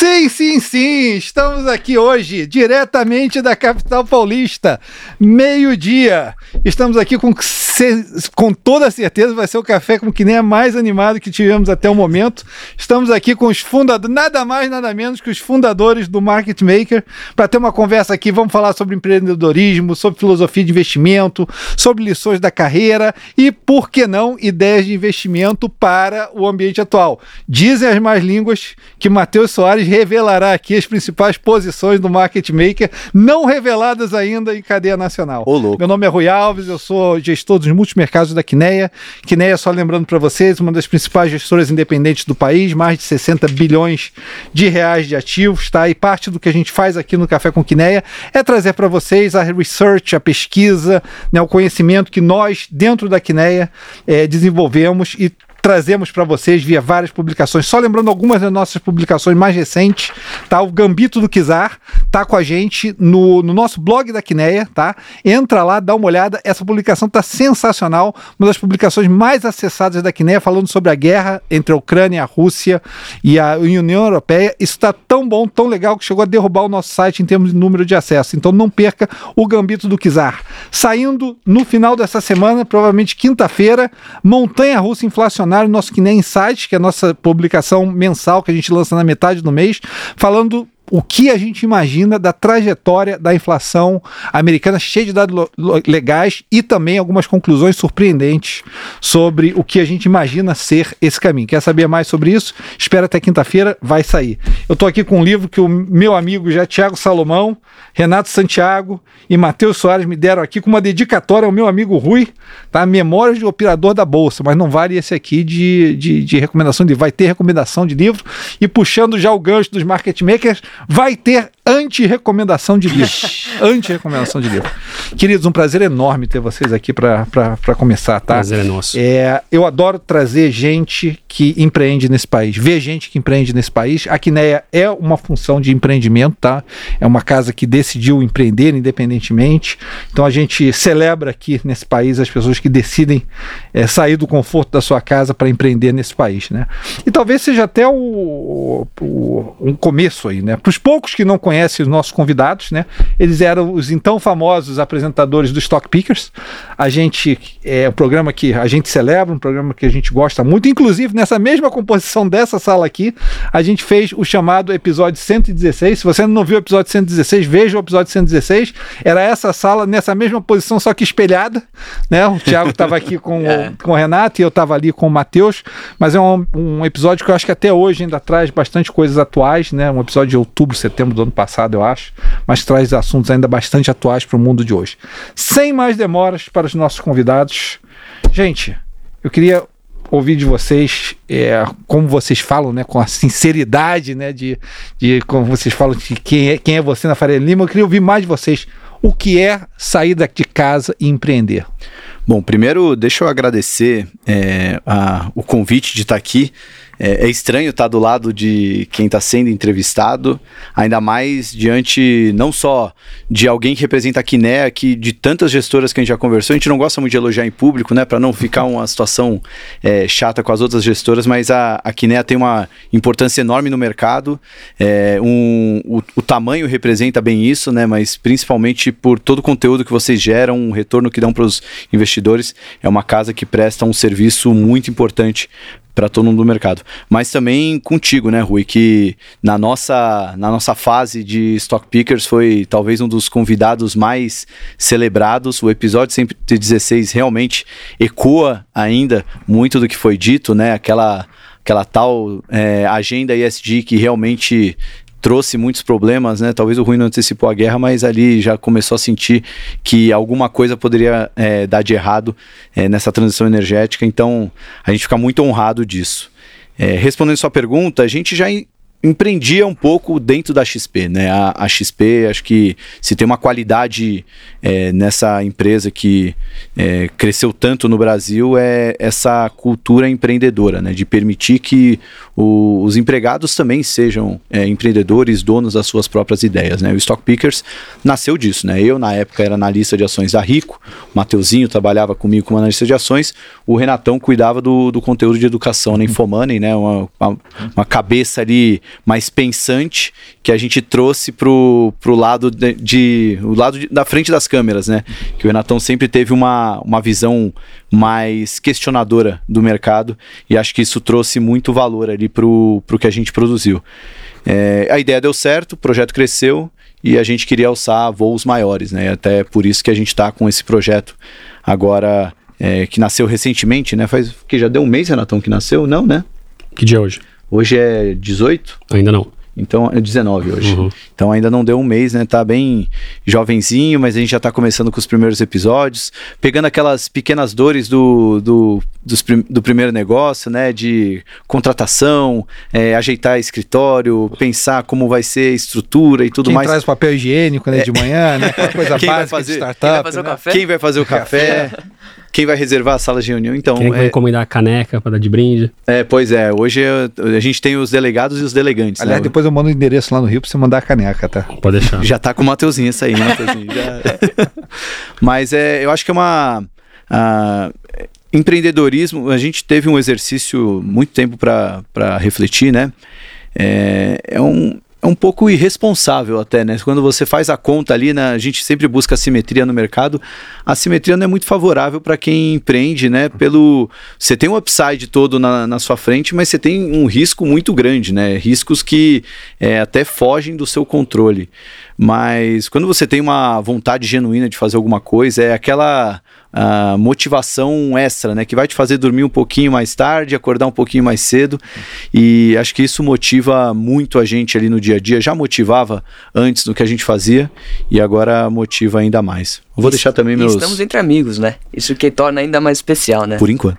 Sim, sim, sim. Estamos aqui hoje, diretamente da capital paulista, meio-dia. Estamos aqui com, com toda certeza, vai ser o café com que nem é mais animado que tivemos até o momento. Estamos aqui com os fundadores, nada mais, nada menos que os fundadores do Market Maker, para ter uma conversa aqui. Vamos falar sobre empreendedorismo, sobre filosofia de investimento, sobre lições da carreira e, por que não, ideias de investimento para o ambiente atual. Dizem as mais línguas que Matheus Soares revelará aqui as principais posições do market maker, não reveladas ainda em cadeia nacional. Ô, Meu nome é Rui Alves, eu sou gestor dos multimercados da Quineia. Quineia, só lembrando para vocês, uma das principais gestoras independentes do país, mais de 60 bilhões de reais de ativos, tá? E parte do que a gente faz aqui no Café com Quineia é trazer para vocês a research, a pesquisa, né, o conhecimento que nós, dentro da Quineia, é, desenvolvemos e trazemos para vocês via várias publicações. Só lembrando algumas das nossas publicações mais recentes, tá? O Gambito do Kizar tá com a gente no, no nosso blog da Quineia, tá? Entra lá, dá uma olhada. Essa publicação tá sensacional, uma das publicações mais acessadas da Quineia, falando sobre a guerra entre a Ucrânia, a Rússia e a União Europeia. Isso está tão bom, tão legal que chegou a derrubar o nosso site em termos de número de acesso. Então não perca o Gambito do Kizar. Saindo no final dessa semana, provavelmente quinta-feira, Montanha Russa Inflacionária nosso Que Insight, que é a nossa publicação mensal que a gente lança na metade do mês, falando o que a gente imagina da trajetória da inflação americana, cheia de dados legais e também algumas conclusões surpreendentes sobre o que a gente imagina ser esse caminho. Quer saber mais sobre isso? Espera até quinta-feira, vai sair. Eu estou aqui com um livro que o meu amigo já Tiago Salomão, Renato Santiago e Matheus Soares me deram aqui com uma dedicatória ao meu amigo Rui, tá? Memórias de Operador da Bolsa, mas não vale esse aqui de, de, de recomendação de vai ter recomendação de livro e puxando já o gancho dos market makers, vai ter anti-recomendação de livro. anti-recomendação de livro. Queridos, um prazer enorme ter vocês aqui para começar, tá? Prazer é nosso. É, eu adoro trazer gente que empreende nesse país, ver gente que empreende nesse país. A Quineia é uma função de empreendimento, tá? É uma casa que decidiu empreender independentemente. Então a gente celebra aqui nesse país as pessoas que decidem é, sair do conforto da sua casa para empreender nesse país, né? E talvez seja até o, o, um começo aí, né? Para os poucos que não conhecem os nossos convidados, né? Eles eram os então famosos apresentadores do Stock Pickers. A gente é um programa que a gente celebra, um programa que a gente gosta muito. Inclusive, nessa mesma composição dessa sala aqui, a gente fez o chamado episódio 116. Se você não viu o episódio 116, veja o episódio 116. Era essa sala nessa mesma posição, só que espelhada, né? O Thiago estava aqui com, é. o, com o Renato e eu estava ali com o Matheus. Mas é um, um episódio que eu acho que até hoje ainda traz bastante coisas atuais, né? Um episódio de outubro, setembro do ano passado, eu acho, mas traz assuntos ainda bastante atuais para o mundo de hoje. Sem mais demoras para os nossos convidados. Gente, eu queria ouvir de vocês é, como vocês falam, né, com a sinceridade, né, de, de como vocês falam de quem é, quem é você na Faria Lima. Eu queria ouvir mais de vocês. O que é sair daqui de casa e empreender? Bom, primeiro deixa eu agradecer é, a, o convite de estar aqui é, é estranho estar do lado de quem está sendo entrevistado, ainda mais diante não só de alguém que representa a Quiné, que de tantas gestoras que a gente já conversou, a gente não gosta muito de elogiar em público, né, para não ficar uma situação é, chata com as outras gestoras, mas a, a Quiné tem uma importância enorme no mercado, é, um, o, o tamanho representa bem isso, né, mas principalmente por todo o conteúdo que vocês geram, o retorno que dão para os investidores, é uma casa que presta um serviço muito importante para todo mundo do mercado. Mas também contigo, né, Rui, que na nossa, na nossa fase de Stock Pickers foi talvez um dos convidados mais celebrados. O episódio 116 realmente ecoa ainda muito do que foi dito, né? Aquela aquela tal é, agenda ESG que realmente trouxe muitos problemas, né? Talvez o Rui não antecipou a guerra, mas ali já começou a sentir que alguma coisa poderia é, dar de errado é, nessa transição energética. Então, a gente fica muito honrado disso. É, respondendo sua pergunta, a gente já empreendia um pouco dentro da XP, né? A, a XP, acho que se tem uma qualidade é, nessa empresa que é, cresceu tanto no Brasil é essa cultura empreendedora, né? De permitir que o, os empregados também sejam é, empreendedores, donos das suas próprias ideias, né? O Stock Pickers nasceu disso, né? Eu na época era analista de ações da Rico, o Mateuzinho trabalhava comigo como analista de ações, o Renatão cuidava do, do conteúdo de educação na Infomoney, né? Uma, uma, uma cabeça ali mais pensante que a gente trouxe pro, pro lado de, de o lado de, da frente das câmeras, né? Que o Renatão sempre teve uma, uma visão mais questionadora do mercado e acho que isso trouxe muito valor ali pro, pro que a gente produziu. É, a ideia deu certo, o projeto cresceu e a gente queria alçar voos maiores, né? Até por isso que a gente está com esse projeto agora é, que nasceu recentemente, né? Faz que já deu um mês, Renatão, que nasceu? Não, né? Que dia é hoje? Hoje é 18? Ainda não. Então é 19 hoje. Uhum. Então ainda não deu um mês, né? Tá bem jovenzinho, mas a gente já tá começando com os primeiros episódios, pegando aquelas pequenas dores do, do, dos do primeiro negócio, né? De contratação, é, ajeitar escritório, pensar como vai ser a estrutura e tudo Quem mais. traz papel higiênico né, de manhã, né? Aquela coisa Quem vai básica fazer- de quem Quem startup. vai fazer o né? café? Quem vai fazer o café? Quem vai reservar a sala de reunião? Então, Quem é que vai é, encomendar a caneca para dar de brinde? é, pois é, hoje é- a gente tem os delegados e os delegantes. Aliás, né? depois eu mando o endereço lá no Rio pra você mandar a caneca, tá? Pode deixar. Já tá com o Mateuzinho essa aí, né, Mateuzinho? Já- Mas é, eu acho que é uma. empreendedorismo, a gente teve um exercício muito tempo para refletir, né? É, é um. É um pouco irresponsável até, né? Quando você faz a conta ali, né, a gente sempre busca simetria no mercado. A simetria não é muito favorável para quem empreende, né? Pelo você tem um upside todo na, na sua frente, mas você tem um risco muito grande, né? Riscos que é, até fogem do seu controle. Mas quando você tem uma vontade genuína de fazer alguma coisa, é aquela motivação extra, né? Que vai te fazer dormir um pouquinho mais tarde, acordar um pouquinho mais cedo. E acho que isso motiva muito a gente ali no dia a dia. Já motivava antes do que a gente fazia e agora motiva ainda mais. Vou deixar também meus. estamos entre amigos, né? Isso que torna ainda mais especial, né? Por enquanto.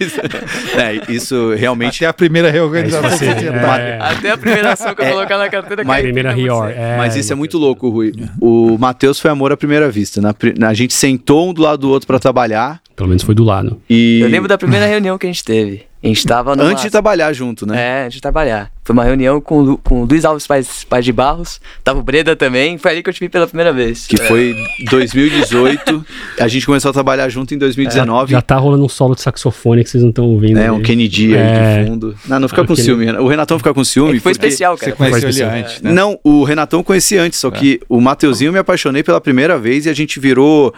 isso, é, isso realmente. Até a primeira reorganização É é. Até a primeira ação que eu É. colocar na carteira Mas- que Primeira é. Rior. É, Mas isso é muito louco, Rui. O Matheus foi amor à primeira vista. Na pri- na- a gente sentou um do lado do outro para trabalhar Pelo menos foi do lado. e. Eu lembro da primeira reunião que a gente teve. A gente tava numa... Antes de trabalhar junto, né? É, antes de trabalhar. Foi uma reunião com, Lu- com o Luiz Alves Paz, Paz de Barros, tava o Breda também, foi ali que eu te vi pela primeira vez. Que É. foi 2018. A gente começou a trabalhar junto em 2019. Já tá rolando um solo de saxofone que vocês não estão ouvindo. né, um aí. Kennedy aí É. de fundo. Não, não fica com Aquele- ciúme. O Renatão fica com ciúme. É foi especial, Você cara. conheceu Foi ele antes, né? Não, o Renatão eu conheci antes, só que o Mateuzinho eu me apaixonei pela primeira vez e a gente virou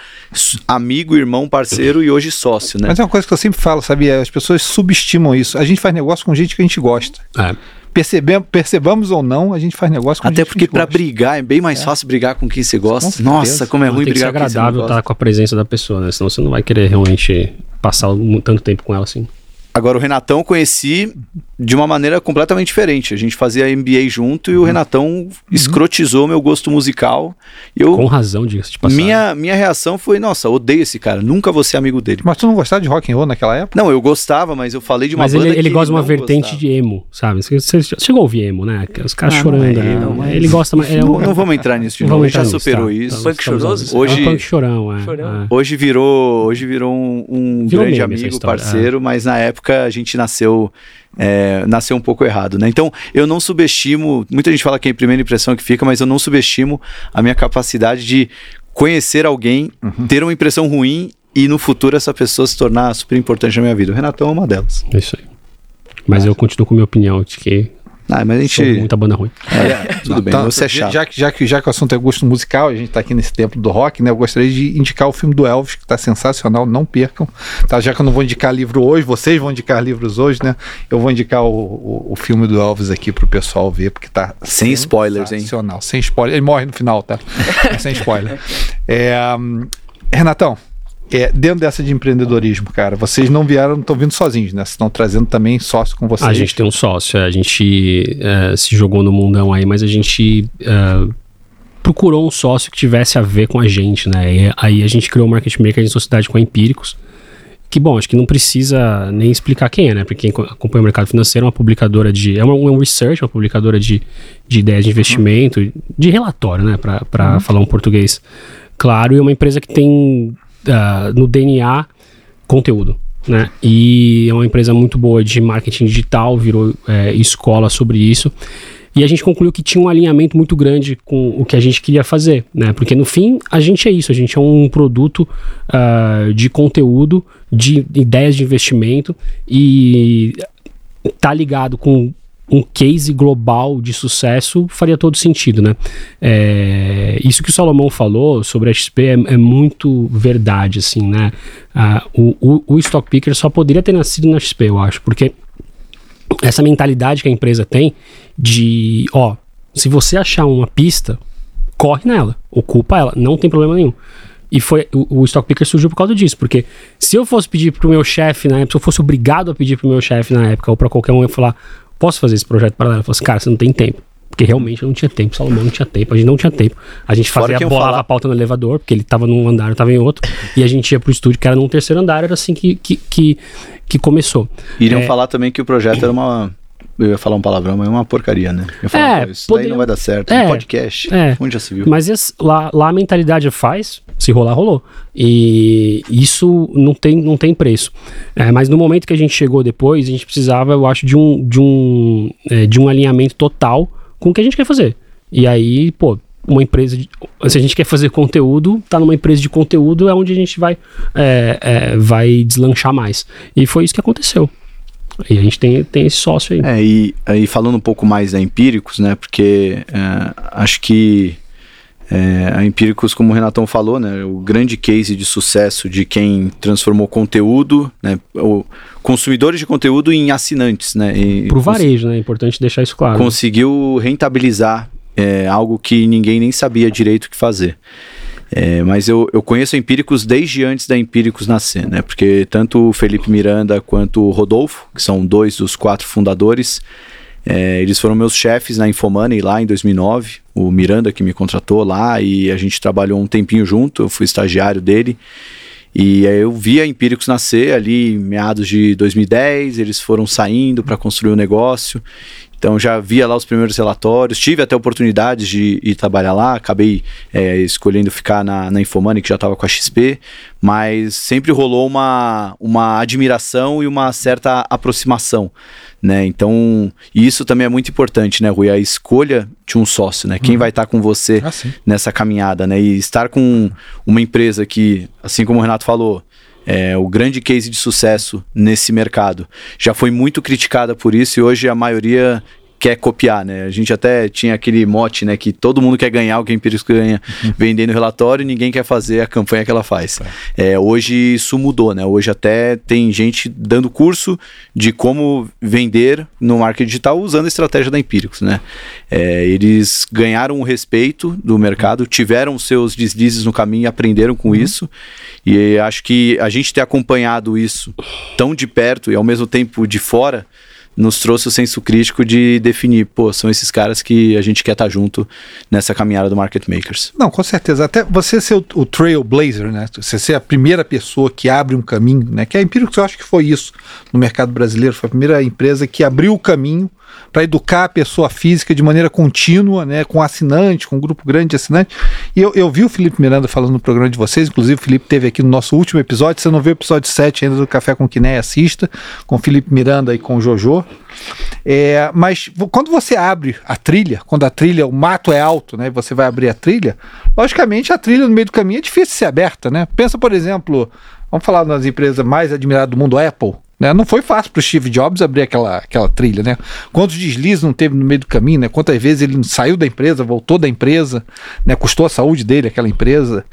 amigo, irmão, parceiro e hoje sócio, né? Mas é uma coisa que eu sempre falo, sabia? As pessoas subestimam isso. A gente faz negócio com gente que a gente gosta. É. Percebemos, percebamos ou não, a gente faz negócio com Até gente porque que a pra gente gosta. brigar é bem mais fácil brigar com quem você gosta. Com. Nossa, como é ruim brigar com quem você não agradável gosta. estar com a presença da pessoa, né? Senão você não vai querer realmente passar tanto tempo com ela assim. Agora, o Renatão eu conheci de uma maneira completamente diferente. A gente fazia MBA junto Uhum. e o Renatão escrotizou meu gosto musical. Eu, Com razão, diga-se de passagem. minha, minha reação foi: nossa, odeio esse cara, nunca vou ser amigo dele. Mas tu não gostava de rock and roll naquela época? Não, eu gostava, mas eu falei de uma Mas banda ele, ele que gosta de uma vertente gostava. de emo, sabe? Você, você chegou a ouvir emo, né? Os caras Ah, não chorando. é né? emo, mas- Ele gosta, mas é Não, um- não vamos entrar nisso de não novo, vamos já nisso, superou tá? isso. Punk choroso? Hoje- É um punk chorão, é. Chorão. é. Hoje virou, hoje virou um, um Virou grande amigo, história, parceiro, mas na época a gente nasceu é, nasceu um pouco errado, né? Então eu não subestimo. Muita gente fala que é a primeira impressão que fica, mas eu não subestimo a minha capacidade de conhecer alguém, Uhum. ter uma impressão ruim e no futuro essa pessoa se tornar super importante na minha vida. O Renatão é uma delas. É isso aí. Mas eu continuo com a minha opinião de que Ah, mas a sou gente. muita banda ruim. É, tudo bem, Tá, você é chato. Já, que- já, que, já que o assunto é gosto musical, a gente tá aqui nesse tempo do rock, né? Eu gostaria de indicar o filme do Elvis, que tá sensacional, não percam. Tá, já que eu não vou indicar livro hoje, vocês vão indicar livros hoje, né? Eu vou indicar o, o, o filme do Elvis aqui pro pessoal ver, porque tá Sem spoilers, hein? sensacional. Sem spoiler. Ele morre no final, tá? Sem spoiler. É, hum, Renatão, é, dentro dessa de empreendedorismo, cara, vocês não vieram, não estão vindo sozinhos, né? Vocês estão trazendo também sócio com vocês. A gente tem um sócio, a gente eh, se jogou no mundão aí, mas a gente eh, procurou um sócio que tivesse a ver com a gente, né? E aí a gente criou o Market Maker em sociedade com a Empíricos, que bom, acho que não precisa nem explicar quem é, né? Porque quem co- acompanha o mercado financeiro é uma publicadora de. É uma, um research, uma publicadora de, de ideias de investimento, de relatório, né? Para falar um português claro, e é uma empresa que tem no DNA conteúdo. Né? E é uma empresa muito boa de marketing digital, virou é, escola sobre isso. E a gente concluiu que tinha um alinhamento muito grande com o que a gente queria fazer, né? Porque no fim a gente é isso, a gente é um produto ah, de conteúdo, de ideias de investimento e tá ligado com um case global de sucesso faria todo sentido, né? É, isso que o Salomão falou sobre a XP é, é muito verdade, assim, né? Ah, o, o, o Stock Picker só poderia ter nascido na XP, eu acho, porque essa mentalidade que a empresa tem de, ó, se você achar uma pista, corre nela, ocupa ela, não tem problema nenhum. E foi o, o Stock Picker surgiu por causa disso, porque se eu fosse pedir pro meu chefe na época, se eu fosse obrigado a pedir pro meu chefe na época, ou para qualquer um, eu falar, posso fazer esse projeto paralelo? Eu falei assim, cara, você não tem tempo. Porque realmente eu não tinha tempo, Salomão não tinha tempo, a gente não tinha tempo. A gente fazia, bolava falar- a pauta no elevador, porque ele tava num andar, eu tava em outro, e a gente ia pro estúdio, que era num terceiro andar, era assim que, que, que, que começou. Iriam É. falar também que o projeto era uma. Eu ia falar um palavrão, mas é uma porcaria, né? Eu falar, É, "Pô, isso daí poderiam- não vai dar certo. É, um podcast. é. Onde já se viu? Mas esse- lá, lá a mentalidade faz, se rolar, rolou. E isso não tem, não tem preço. É, mas no momento que a gente chegou depois, a gente precisava, eu acho, de um, de um, é, de um alinhamento total com o que a gente quer fazer. E aí, pô, uma empresa. De, se a gente quer fazer conteúdo, tá numa empresa de conteúdo é onde a gente vai, é, é, vai deslanchar mais. E foi isso que aconteceu. E a gente tem, tem esse sócio aí. É, e aí falando um pouco mais da Empíricos, né? Porque é, acho que é, a Empíricos, como o Renatão falou, né? O grande case de sucesso de quem transformou conteúdo, né? O, consumidores de conteúdo em assinantes, né? Pro cons- varejo, né? É importante deixar isso claro. conseguiu rentabilizar é, algo que ninguém nem sabia direito o que fazer. É, mas eu, eu conheço Empíricos desde antes da Empíricos nascer, né? Porque tanto o Felipe Miranda quanto o Rodolfo, que são dois dos quatro fundadores, é, eles foram meus chefes na Infomoney lá em 2009. O Miranda que me contratou lá e a gente trabalhou um tempinho junto. Eu fui estagiário dele. E aí eu vi a Empíricos nascer ali em meados de 2010. Eles foram saindo para construir o negócio. Então já via lá os primeiros relatórios, tive até oportunidades de ir trabalhar lá, acabei é, escolhendo ficar na, na Infomoney, que já estava com a XP, mas sempre rolou uma, uma admiração e uma certa aproximação, né? Então, isso também é muito importante, né, Rui? A escolha de um sócio, né? Quem vai estar com você Ah, nessa caminhada, né? E estar com uma empresa que, assim como o Renato falou, é o grande case de sucesso nesse mercado. Já foi muito criticada por isso e hoje a maioria quer copiar, né? A gente até tinha aquele mote, né, que todo mundo quer ganhar o que a Empíricos ganha vendendo relatório e ninguém quer fazer a campanha que ela faz. É, hoje isso mudou, né? Hoje até tem gente dando curso de como vender no marketing digital usando a estratégia da Empíricos, né? É, eles ganharam o respeito do mercado, tiveram seus deslizes no caminho e aprenderam com isso. E acho que a gente ter acompanhado isso tão de perto e ao mesmo tempo de fora nos trouxe o senso crítico de definir, pô, são esses caras que a gente quer estar junto nessa caminhada do Market Makers. Não, com certeza. Até você ser o, o trailblazer, né? Você ser a primeira pessoa que abre um caminho, né? Que a Empíricos eu acho que foi isso no mercado brasileiro. Foi a primeira empresa que abriu o caminho para educar a pessoa física de maneira contínua, né? Com assinante, com um grupo grande de assinantes. E eu, eu vi o Felipe Miranda falando no programa de vocês, inclusive o Felipe teve aqui no nosso último episódio. Se você não viu o episódio 7 ainda do Café com Quiné, assista, com o Felipe Miranda e com o Jojo. É, mas quando você abre a trilha, quando a trilha, o mato é alto, né? Você vai abrir a trilha, logicamente a trilha no meio do caminho é difícil ser aberta, né? Pensa, por exemplo, vamos falar das empresas mais admiradas do mundo, Apple. Né? Não foi fácil para o Steve Jobs abrir aquela, aquela trilha, né? Quantos deslizes não teve no meio do caminho, né? Quantas vezes ele saiu da empresa, voltou da empresa, né? Custou a saúde dele, aquela empresa.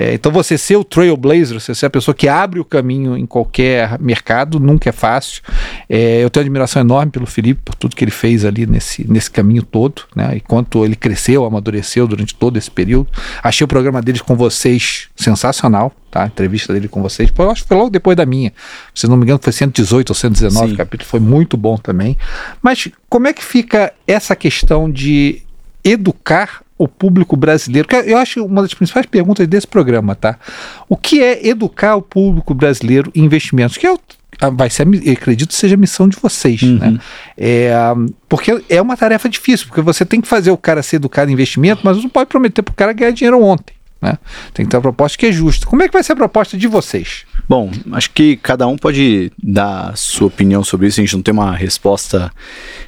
É, então você ser o trailblazer, você ser a pessoa que abre o caminho em qualquer mercado, nunca é fácil. É, eu tenho admiração enorme pelo Felipe, por tudo que ele fez ali nesse, nesse caminho todo, né? E quanto ele cresceu, amadureceu durante todo esse período. Achei o programa deles com vocês sensacional, tá? A entrevista dele com vocês. Foi, eu acho que foi logo depois da minha. Se não me engano, foi 118 ou 119 Sim. capítulo, foi muito bom também. Mas como é que fica essa questão de educar o público brasileiro? Eu acho uma das principais perguntas desse programa, tá? O que é educar o público brasileiro em investimentos? Que é o- ah, vai ser, acredito seja a missão de vocês, né? É, porque é uma tarefa difícil, porque você tem que fazer o cara ser educado em investimento, mas não pode prometer para o cara ganhar dinheiro ontem. Né? Tem que ter uma proposta que é justa. Como é que vai ser a proposta de vocês? Bom, acho que cada um pode dar sua opinião sobre isso. A gente não tem uma resposta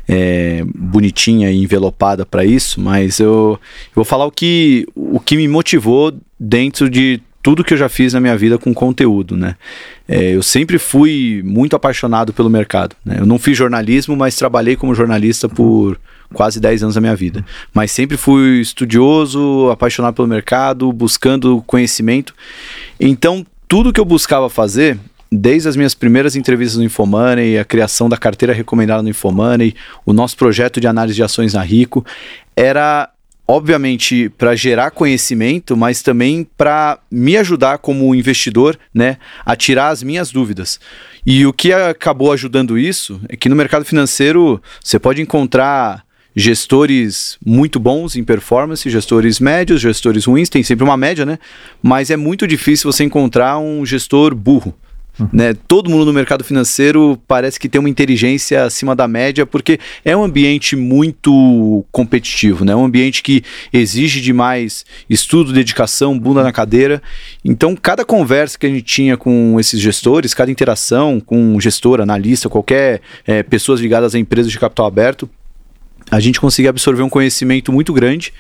é, bonitinha e envelopada para isso, mas eu, eu vou falar o que, o que me motivou dentro de tudo que eu já fiz na minha vida com conteúdo, né? É, eu sempre fui muito apaixonado pelo mercado. Né? Eu não fiz jornalismo, mas trabalhei como jornalista por quase 10 anos da minha vida. Mas sempre fui estudioso, apaixonado pelo mercado, buscando conhecimento. Então, tudo que eu buscava fazer, desde as minhas primeiras entrevistas no Infomoney, a criação da carteira recomendada no Infomoney, o nosso projeto de análise de ações na Rico, era obviamente para gerar conhecimento, mas também para me ajudar como investidor, né, a tirar as minhas dúvidas. E o que acabou ajudando isso é que no mercado financeiro você pode encontrar gestores muito bons em performance, gestores médios, gestores ruins, tem sempre uma média, né? Mas é muito difícil você encontrar um gestor burro. Né? Todo mundo no mercado financeiro parece que tem uma inteligência acima da média, porque é um ambiente muito competitivo, né? um ambiente que exige demais estudo, dedicação, bunda na cadeira. Então, cada conversa que a gente tinha com esses gestores, cada interação com um gestor, analista, qualquer é, pessoas ligadas a empresas de capital aberto, a gente conseguia absorver um conhecimento muito grande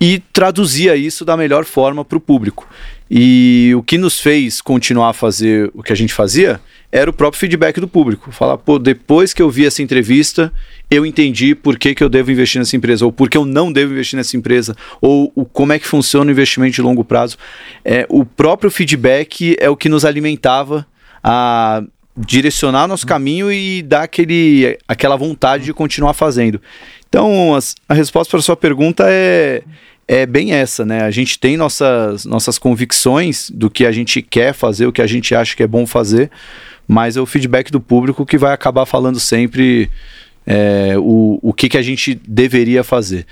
e traduzia isso da melhor forma para o público. E o que nos fez continuar a fazer o que a gente fazia era o próprio feedback do público. Falar, pô, depois que eu vi essa entrevista, eu entendi por que, que eu devo investir nessa empresa, ou por que eu não devo investir nessa empresa, ou o, como é que funciona o investimento de longo prazo. É, o próprio feedback é o que nos alimentava a direcionar nosso caminho e dar aquele, aquela vontade de continuar fazendo. Então, a, a resposta para a sua pergunta é é bem essa, né? A gente tem nossas, nossas convicções do que a gente quer fazer, o que a gente acha que é bom fazer, mas é o feedback do público que vai acabar falando sempre é, o, o que, que a gente deveria fazer.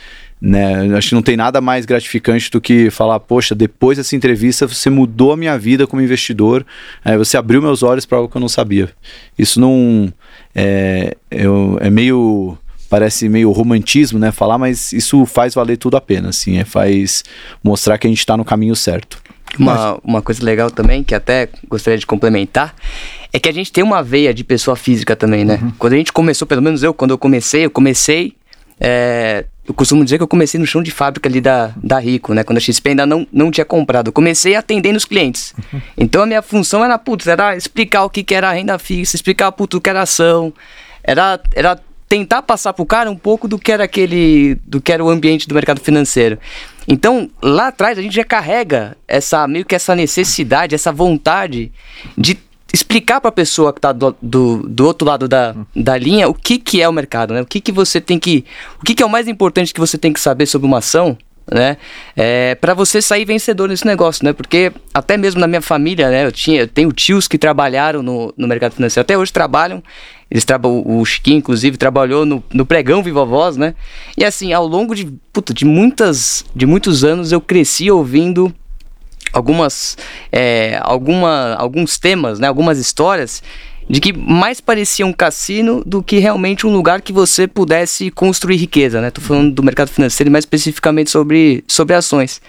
Né? Acho que não tem nada mais gratificante do que falar, poxa, depois dessa entrevista você mudou a minha vida como investidor, é, você abriu meus olhos para algo que eu não sabia. Isso não é, é, é meio parece meio romantismo, né, falar, mas isso faz valer tudo a pena, assim, é, faz mostrar que a gente está no caminho certo. Uma, uma coisa legal também, que até gostaria de complementar, é que a gente tem uma veia de pessoa física também, né? Uhum. Quando a gente começou, pelo menos eu, quando eu comecei, eu comecei. É, eu costumo dizer que eu comecei no chão de fábrica ali da, da Rico, né? Quando a XP ainda não, não tinha comprado. Eu comecei atendendo os clientes. Uhum. Então a minha função era, putz, era explicar o que, que era renda fixa, explicar, putz, o que era ação. Era, era tentar passar para o cara um pouco do que era aquele, do que era o ambiente do mercado financeiro. Então, lá atrás a gente já carrega essa meio que essa necessidade, essa vontade de explicar para a pessoa que está do, do, do, outro lado da, da linha o que, que é o mercado, né? O que, que você tem que, o que, que é o mais importante que você tem que saber sobre uma ação, né? É, para você sair vencedor nesse negócio, né? Porque até mesmo na minha família, né? Eu tinha, eu tenho tios que trabalharam no, no mercado financeiro, até hoje trabalham eles o Chiquinho, inclusive, trabalhou no, no pregão Viva Voz, né? E assim, ao longo de, puta, de, muitas, de muitos anos, eu cresci ouvindo algumas, é, alguma, alguns temas, né? Algumas histórias de que mais parecia um cassino do que realmente um lugar que você pudesse construir riqueza, né? Tô falando do mercado financeiro, mais especificamente sobre, sobre ações.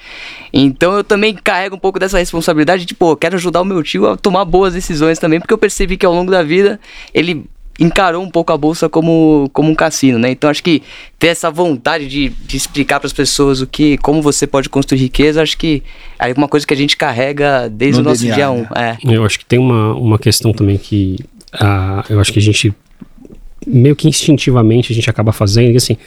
Então eu também carrego um pouco dessa responsabilidade de, pô, quero ajudar o meu tio a tomar boas decisões também, porque eu percebi que ao longo da vida ele encarou um pouco a bolsa como, como um cassino, né? Então acho que ter essa vontade de, de explicar para as pessoas o que, como você pode construir riqueza, acho que é uma coisa que a gente carrega desde no o nosso DNA, dia 1. Um. Né? É. Eu acho que tem uma, uma questão também que uh, eu acho que a gente meio que instintivamente a gente acaba fazendo, que assim,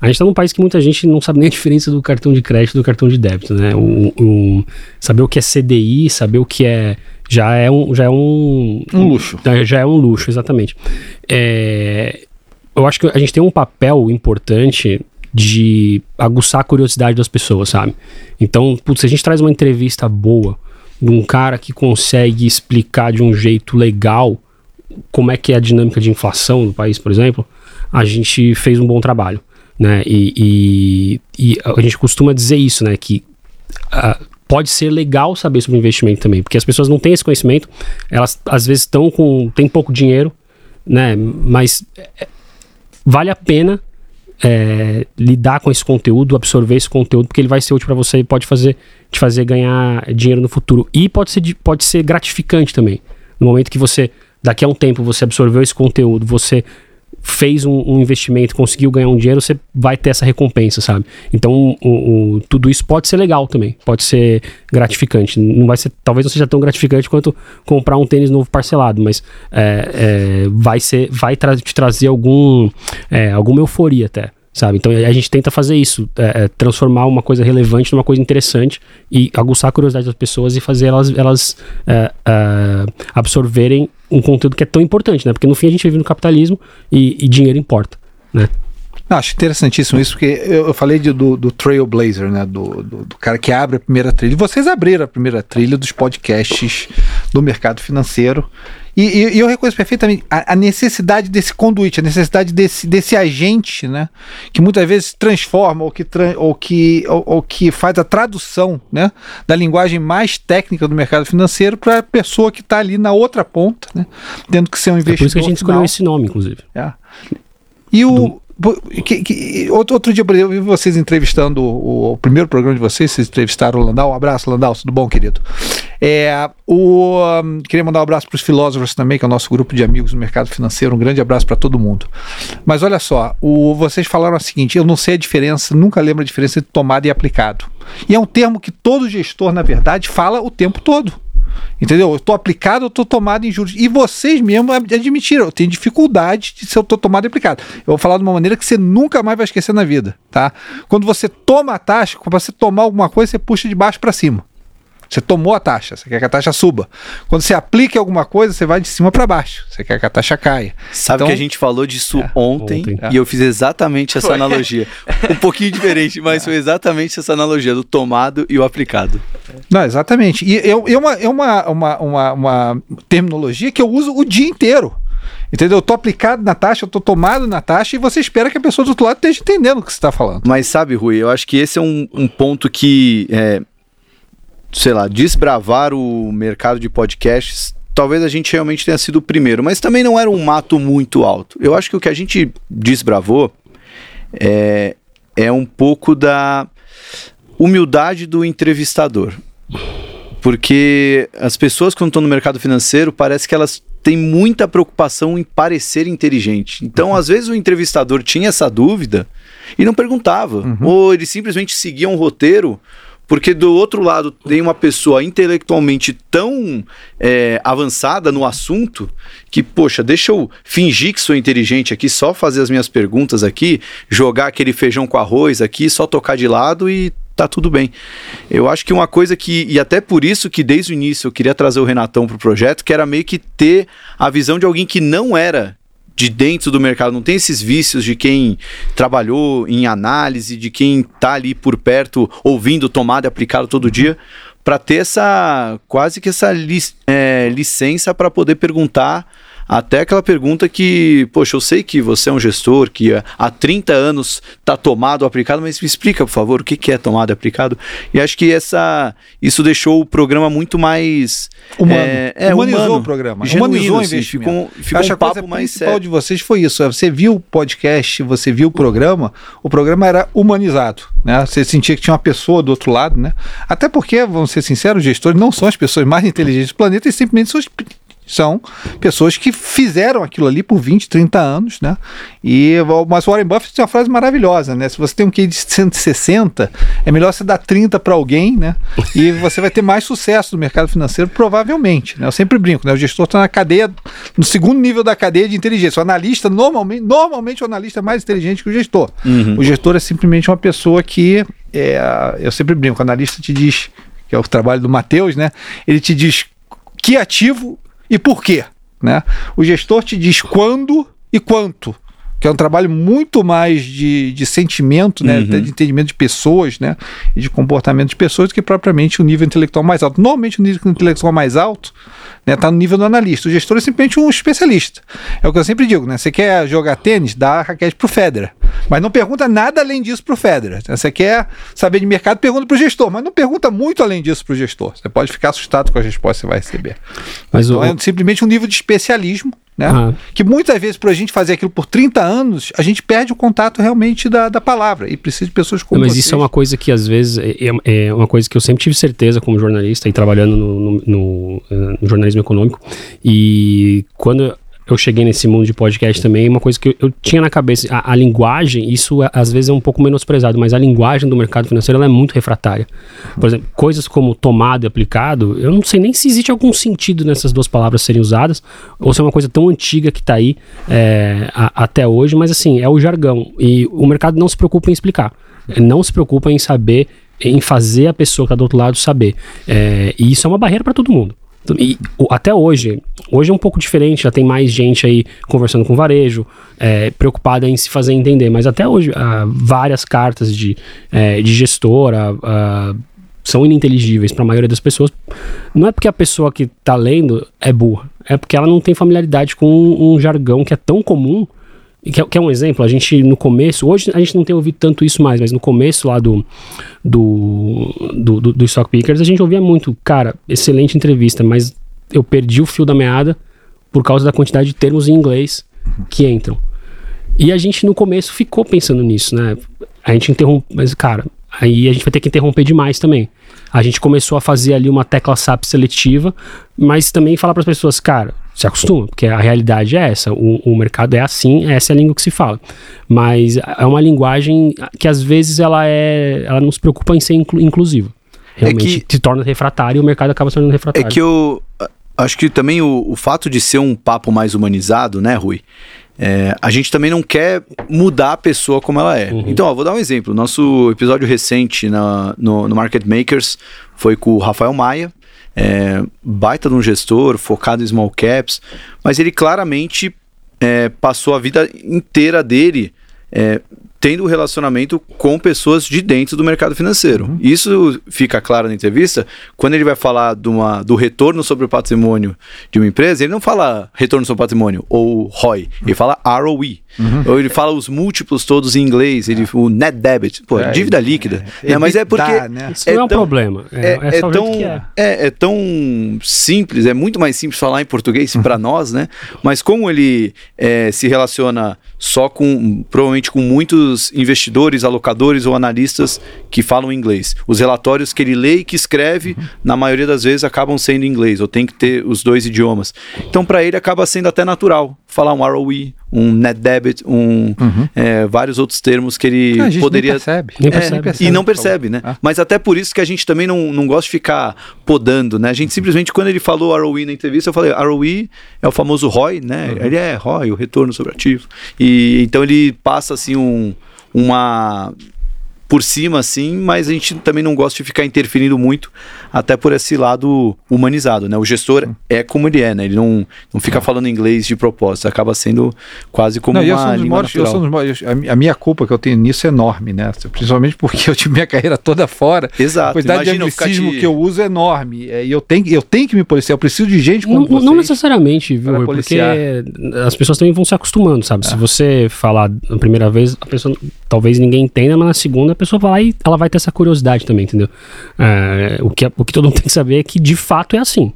a gente está num país que muita gente não sabe nem a diferença do cartão de crédito do cartão de débito, né? O, o, saber o que é CDI, saber o que é já é um, já é um, um luxo. Já é um luxo, exatamente. É, eu acho que a gente tem um papel importante de aguçar a curiosidade das pessoas, sabe? Então, putz, se a gente traz uma entrevista boa de um cara que consegue explicar de um jeito legal como é que é a dinâmica de inflação do país, por exemplo, a gente fez um bom trabalho, né? E, e, e a gente costuma dizer isso, né? Que uh, pode ser legal saber sobre investimento também, porque as pessoas não têm esse conhecimento, elas às vezes estão com tem pouco dinheiro, né? Mas é, vale a pena é, lidar com esse conteúdo, absorver esse conteúdo, porque ele vai ser útil para você e pode fazer te fazer ganhar dinheiro no futuro e pode ser pode ser gratificante também. No momento que você daqui a um tempo você absorveu esse conteúdo, você fez um, um, investimento, conseguiu ganhar um dinheiro, você vai ter essa recompensa, sabe? Então, o, o, tudo isso pode ser legal também, pode ser gratificante. Não vai ser, talvez não seja tão gratificante quanto comprar um tênis novo parcelado, mas é, é, vai ser, vai tra te trazer algum, é, alguma euforia até sabe? Então a gente tenta fazer isso, é, é, transformar uma coisa relevante numa coisa interessante e aguçar a curiosidade das pessoas e fazer elas, elas é, é, absorverem um conteúdo que é tão importante, né? Porque no fim a gente vive no capitalismo e, e dinheiro importa, né? Acho interessantíssimo isso, porque eu, eu falei de, do, do Trailblazer, né? Do, do, do, cara que abre a primeira trilha. Vocês abriram a primeira trilha dos podcasts do mercado financeiro. E, e, e eu reconheço perfeitamente a, a, necessidade desse conduíte, a necessidade desse, desse agente, né? Que muitas vezes transforma ou que, ou, que, ou, ou que faz a tradução né, da linguagem mais técnica do mercado financeiro para a pessoa que está ali na outra ponta, né? Tendo que ser um investidor. É por isso que a gente escolheu esse nome, inclusive. É. E o. Do que, que, outro, outro, dia, eu vi vocês entrevistando o, o, primeiro programa de vocês, vocês entrevistaram o Landau. Um abraço, Landau, tudo bom, querido? É, o, um, queria mandar um abraço para os filósofos também, que é o nosso grupo de amigos no mercado financeiro. Um grande abraço para todo mundo. Mas olha só, o, vocês falaram o seguinte: eu não sei a diferença, nunca lembro a diferença entre tomado e aplicado. E é um termo que todo gestor, na verdade, fala o tempo todo. Entendeu? Eu estou aplicado, eu estou tomado em juros. E vocês mesmos admitiram, eu tenho dificuldade de se eu estou tomado e aplicado. Eu vou falar de uma maneira que você nunca mais vai esquecer na vida, tá? Quando você toma a taxa, quando você tomar alguma coisa, você puxa de baixo para cima. Você tomou a taxa, você quer que a taxa suba. Quando você aplica alguma coisa, você vai de cima para baixo. Você quer que a taxa caia. Sabe então, que a gente falou disso é, ontem, ontem, e eu fiz exatamente essa foi. analogia. Um pouquinho diferente, mas é. foi exatamente essa analogia do tomado e o aplicado. Não, exatamente. E é, uma, é uma, uma, uma, uma terminologia que eu uso o dia inteiro. Entendeu? Eu tô aplicado na taxa, eu tô tomado na taxa e você espera que a pessoa do outro lado esteja entendendo o que você está falando. Mas sabe, Rui, eu acho que esse é um, um ponto que é, sei lá, desbravar o mercado de podcasts, talvez a gente realmente tenha sido o primeiro, mas também não era um mato muito alto. Eu acho que o que a gente desbravou é, é um pouco da humildade do entrevistador. Porque as pessoas, quando estão no mercado financeiro, parece que elas têm muita preocupação em parecer inteligente. Então, uhum. às vezes, o entrevistador tinha essa dúvida e não perguntava. Uhum. Ou ele simplesmente seguia um roteiro porque do outro lado tem uma pessoa intelectualmente tão é, avançada no assunto que, poxa, deixa eu fingir que sou inteligente aqui, só fazer as minhas perguntas aqui, jogar aquele feijão com arroz aqui, só tocar de lado e tá tudo bem. Eu acho que uma coisa que, e até por isso que desde o início eu queria trazer o Renatão pro projeto, que era meio que ter a visão de alguém que não era de dentro do mercado, não tem esses vícios de quem trabalhou em análise, de quem está ali por perto ouvindo tomada e aplicado todo dia, para ter essa quase que essa lic, é, licença para poder perguntar até aquela pergunta que, poxa, eu sei que você é um gestor que há 30 anos está tomado aplicado, mas me explica, por favor, o que, que é tomado aplicado. E acho que essa, isso deixou o programa muito mais humano. É, é Humanizou humano, o programa. Genuíno, Humanizou assim, o investimento. Ficou, ficou acho um papo a coisa mais sério. de vocês foi isso. Você viu o podcast, você viu o programa, o programa era humanizado. Né? Você sentia que tinha uma pessoa do outro lado, né? Até porque, vamos ser sinceros, os gestores não são as pessoas mais inteligentes do planeta e simplesmente são são pessoas que fizeram aquilo ali por 20, 30 anos, né? E, mas o Warren Buffett tem uma frase maravilhosa, né? Se você tem um QI de 160, é melhor você dar 30 para alguém, né? E você vai ter mais sucesso no mercado financeiro, provavelmente. Né? Eu sempre brinco, né? O gestor está na cadeia, no segundo nível da cadeia de inteligência. O analista, normalmente, normalmente o analista é mais inteligente que o gestor. Uhum. O gestor é simplesmente uma pessoa que, é, eu sempre brinco, o analista te diz, que é o trabalho do Matheus, né? Ele te diz que ativo e por quê. Né? O gestor te diz quando e quanto que é um trabalho muito mais de, de sentimento, né, uhum. de entendimento de pessoas, né, e de comportamento de pessoas do que propriamente o nível intelectual mais alto. Normalmente o nível intelectual mais alto está né, tá no nível do analista. O gestor é simplesmente um especialista. É o que eu sempre digo, né? Você quer jogar tênis, dá a raquete pro Federer. Mas não pergunta nada além disso pro Federer. Você quer saber de mercado, pergunta pro gestor, mas não pergunta muito além disso pro gestor. Você pode ficar assustado com a resposta que você vai receber. Mas então, o... é simplesmente um nível de especialismo né? Uhum. Que muitas vezes, para a gente fazer aquilo por 30 anos, a gente perde o contato realmente da, da palavra e precisa de pessoas como Mas vocês. isso é uma coisa que, às vezes, é, é, é, uma coisa que eu sempre tive certeza como jornalista e trabalhando no, no, no, no jornalismo econômico. E quando eu cheguei nesse mundo de podcast também, uma coisa que eu, eu tinha na cabeça, a, a, linguagem, isso é, às vezes é um pouco menosprezado, mas a linguagem do mercado financeiro é muito refratária. Por exemplo, coisas como tomado e aplicado, eu não sei nem se existe algum sentido nessas duas palavras serem usadas, ou se é uma coisa tão antiga que está aí é, a, até hoje, mas assim, é o jargão. E o mercado não se preocupa em explicar, não se preocupa em saber, em fazer a pessoa que está do outro lado saber. É, e isso é uma barreira para todo mundo. E até hoje, hoje é um pouco diferente, já tem mais gente aí conversando com varejo, é, preocupada em se fazer entender, mas até hoje ah, várias cartas de, é, de gestora ah, são ininteligíveis para a maioria das pessoas. Não é porque a pessoa que está lendo é burra, é porque ela não tem familiaridade com um, um jargão que é tão comum que, é um exemplo, a gente no começo, hoje a gente não tem ouvido tanto isso mais, mas no começo lá do, do, do, do, do Stock Pickers, a gente ouvia muito, cara, excelente entrevista, mas eu perdi o fio da meada por causa da quantidade de termos em inglês que entram. E a gente no começo ficou pensando nisso, né? A gente interrompe, mas cara, aí a gente vai ter que interromper demais também. A gente começou a fazer ali uma tecla SAP seletiva, mas também falar para as pessoas, cara, se acostuma, porque a realidade é essa, o, o, mercado é assim, essa é a língua que se fala. Mas é uma linguagem que às vezes ela é, ela não se preocupa em ser inclu, inclusiva. Realmente é que, se torna refratário e o mercado acaba se tornando refratário. É que eu acho que também o, o fato de ser um papo mais humanizado, né, Rui? É, a gente também não quer mudar a pessoa como ela é. Uhum. Então, ó, vou dar um exemplo. Nosso episódio recente na, no, no Market Makers foi com o Rafael Maia, é, baita de um gestor, focado em small caps, mas ele claramente é, passou a vida inteira dele é, tendo relacionamento com pessoas de dentro do mercado financeiro. Uhum. Isso fica claro na entrevista quando ele vai falar uma, do retorno sobre o patrimônio de uma empresa, ele não fala retorno sobre o patrimônio ou ROI, uhum. ele fala ROE. Uhum. Ou ele fala os múltiplos todos em inglês, ele, o net debit, pô, é, dívida líquida. É, né? Mas é porque. Dá, né? Isso é não é um tão, problema. É, é, é tão, é. é. tão simples, é muito mais simples falar em português uhum. para nós, né? Mas como ele se relaciona só com, provavelmente com muitos investidores, alocadores ou analistas que falam inglês. Os relatórios que ele lê e que escreve, uhum. na maioria das vezes, acabam sendo em inglês, ou tem que ter os dois idiomas. Então, para ele, acaba sendo até natural falar um ROE, um net debit, um, uhum. é, vários outros termos que ele não, poderia. Nem percebe. Nem percebe. É, percebe. E não percebe, né? Ah. Mas até por isso que a gente também não, não gosta de ficar podando, né? A gente simplesmente, quando ele falou ROE na entrevista, eu falei, ROE é o famoso ROI, né? Uhum. Ele é ROI, o retorno sobre ativo. E então ele passa assim um, uma por cima, assim, mas a gente também não gosta de ficar interferindo muito, até por esse lado humanizado, né? O gestor é como ele é, né? Ele não, não fica falando inglês de propósito, acaba sendo quase como não, uma língua maiores, maiores, a minha culpa que eu tenho nisso é enorme, né? Principalmente porque eu tive minha carreira toda fora. Exato. A quantidade Imagina de anglicismo te... que eu uso é enorme. É, e eu tenho, eu tenho que me policiar, eu preciso de gente como não, vocês. Não necessariamente, viu? Porque as pessoas também vão se acostumando, sabe? É. Se você falar a primeira vez, a pessoa talvez ninguém entenda, mas na segunda a pessoa vai lá e ela vai ter essa curiosidade também, entendeu? É, o, que, o que todo mundo tem que saber é que de fato é assim.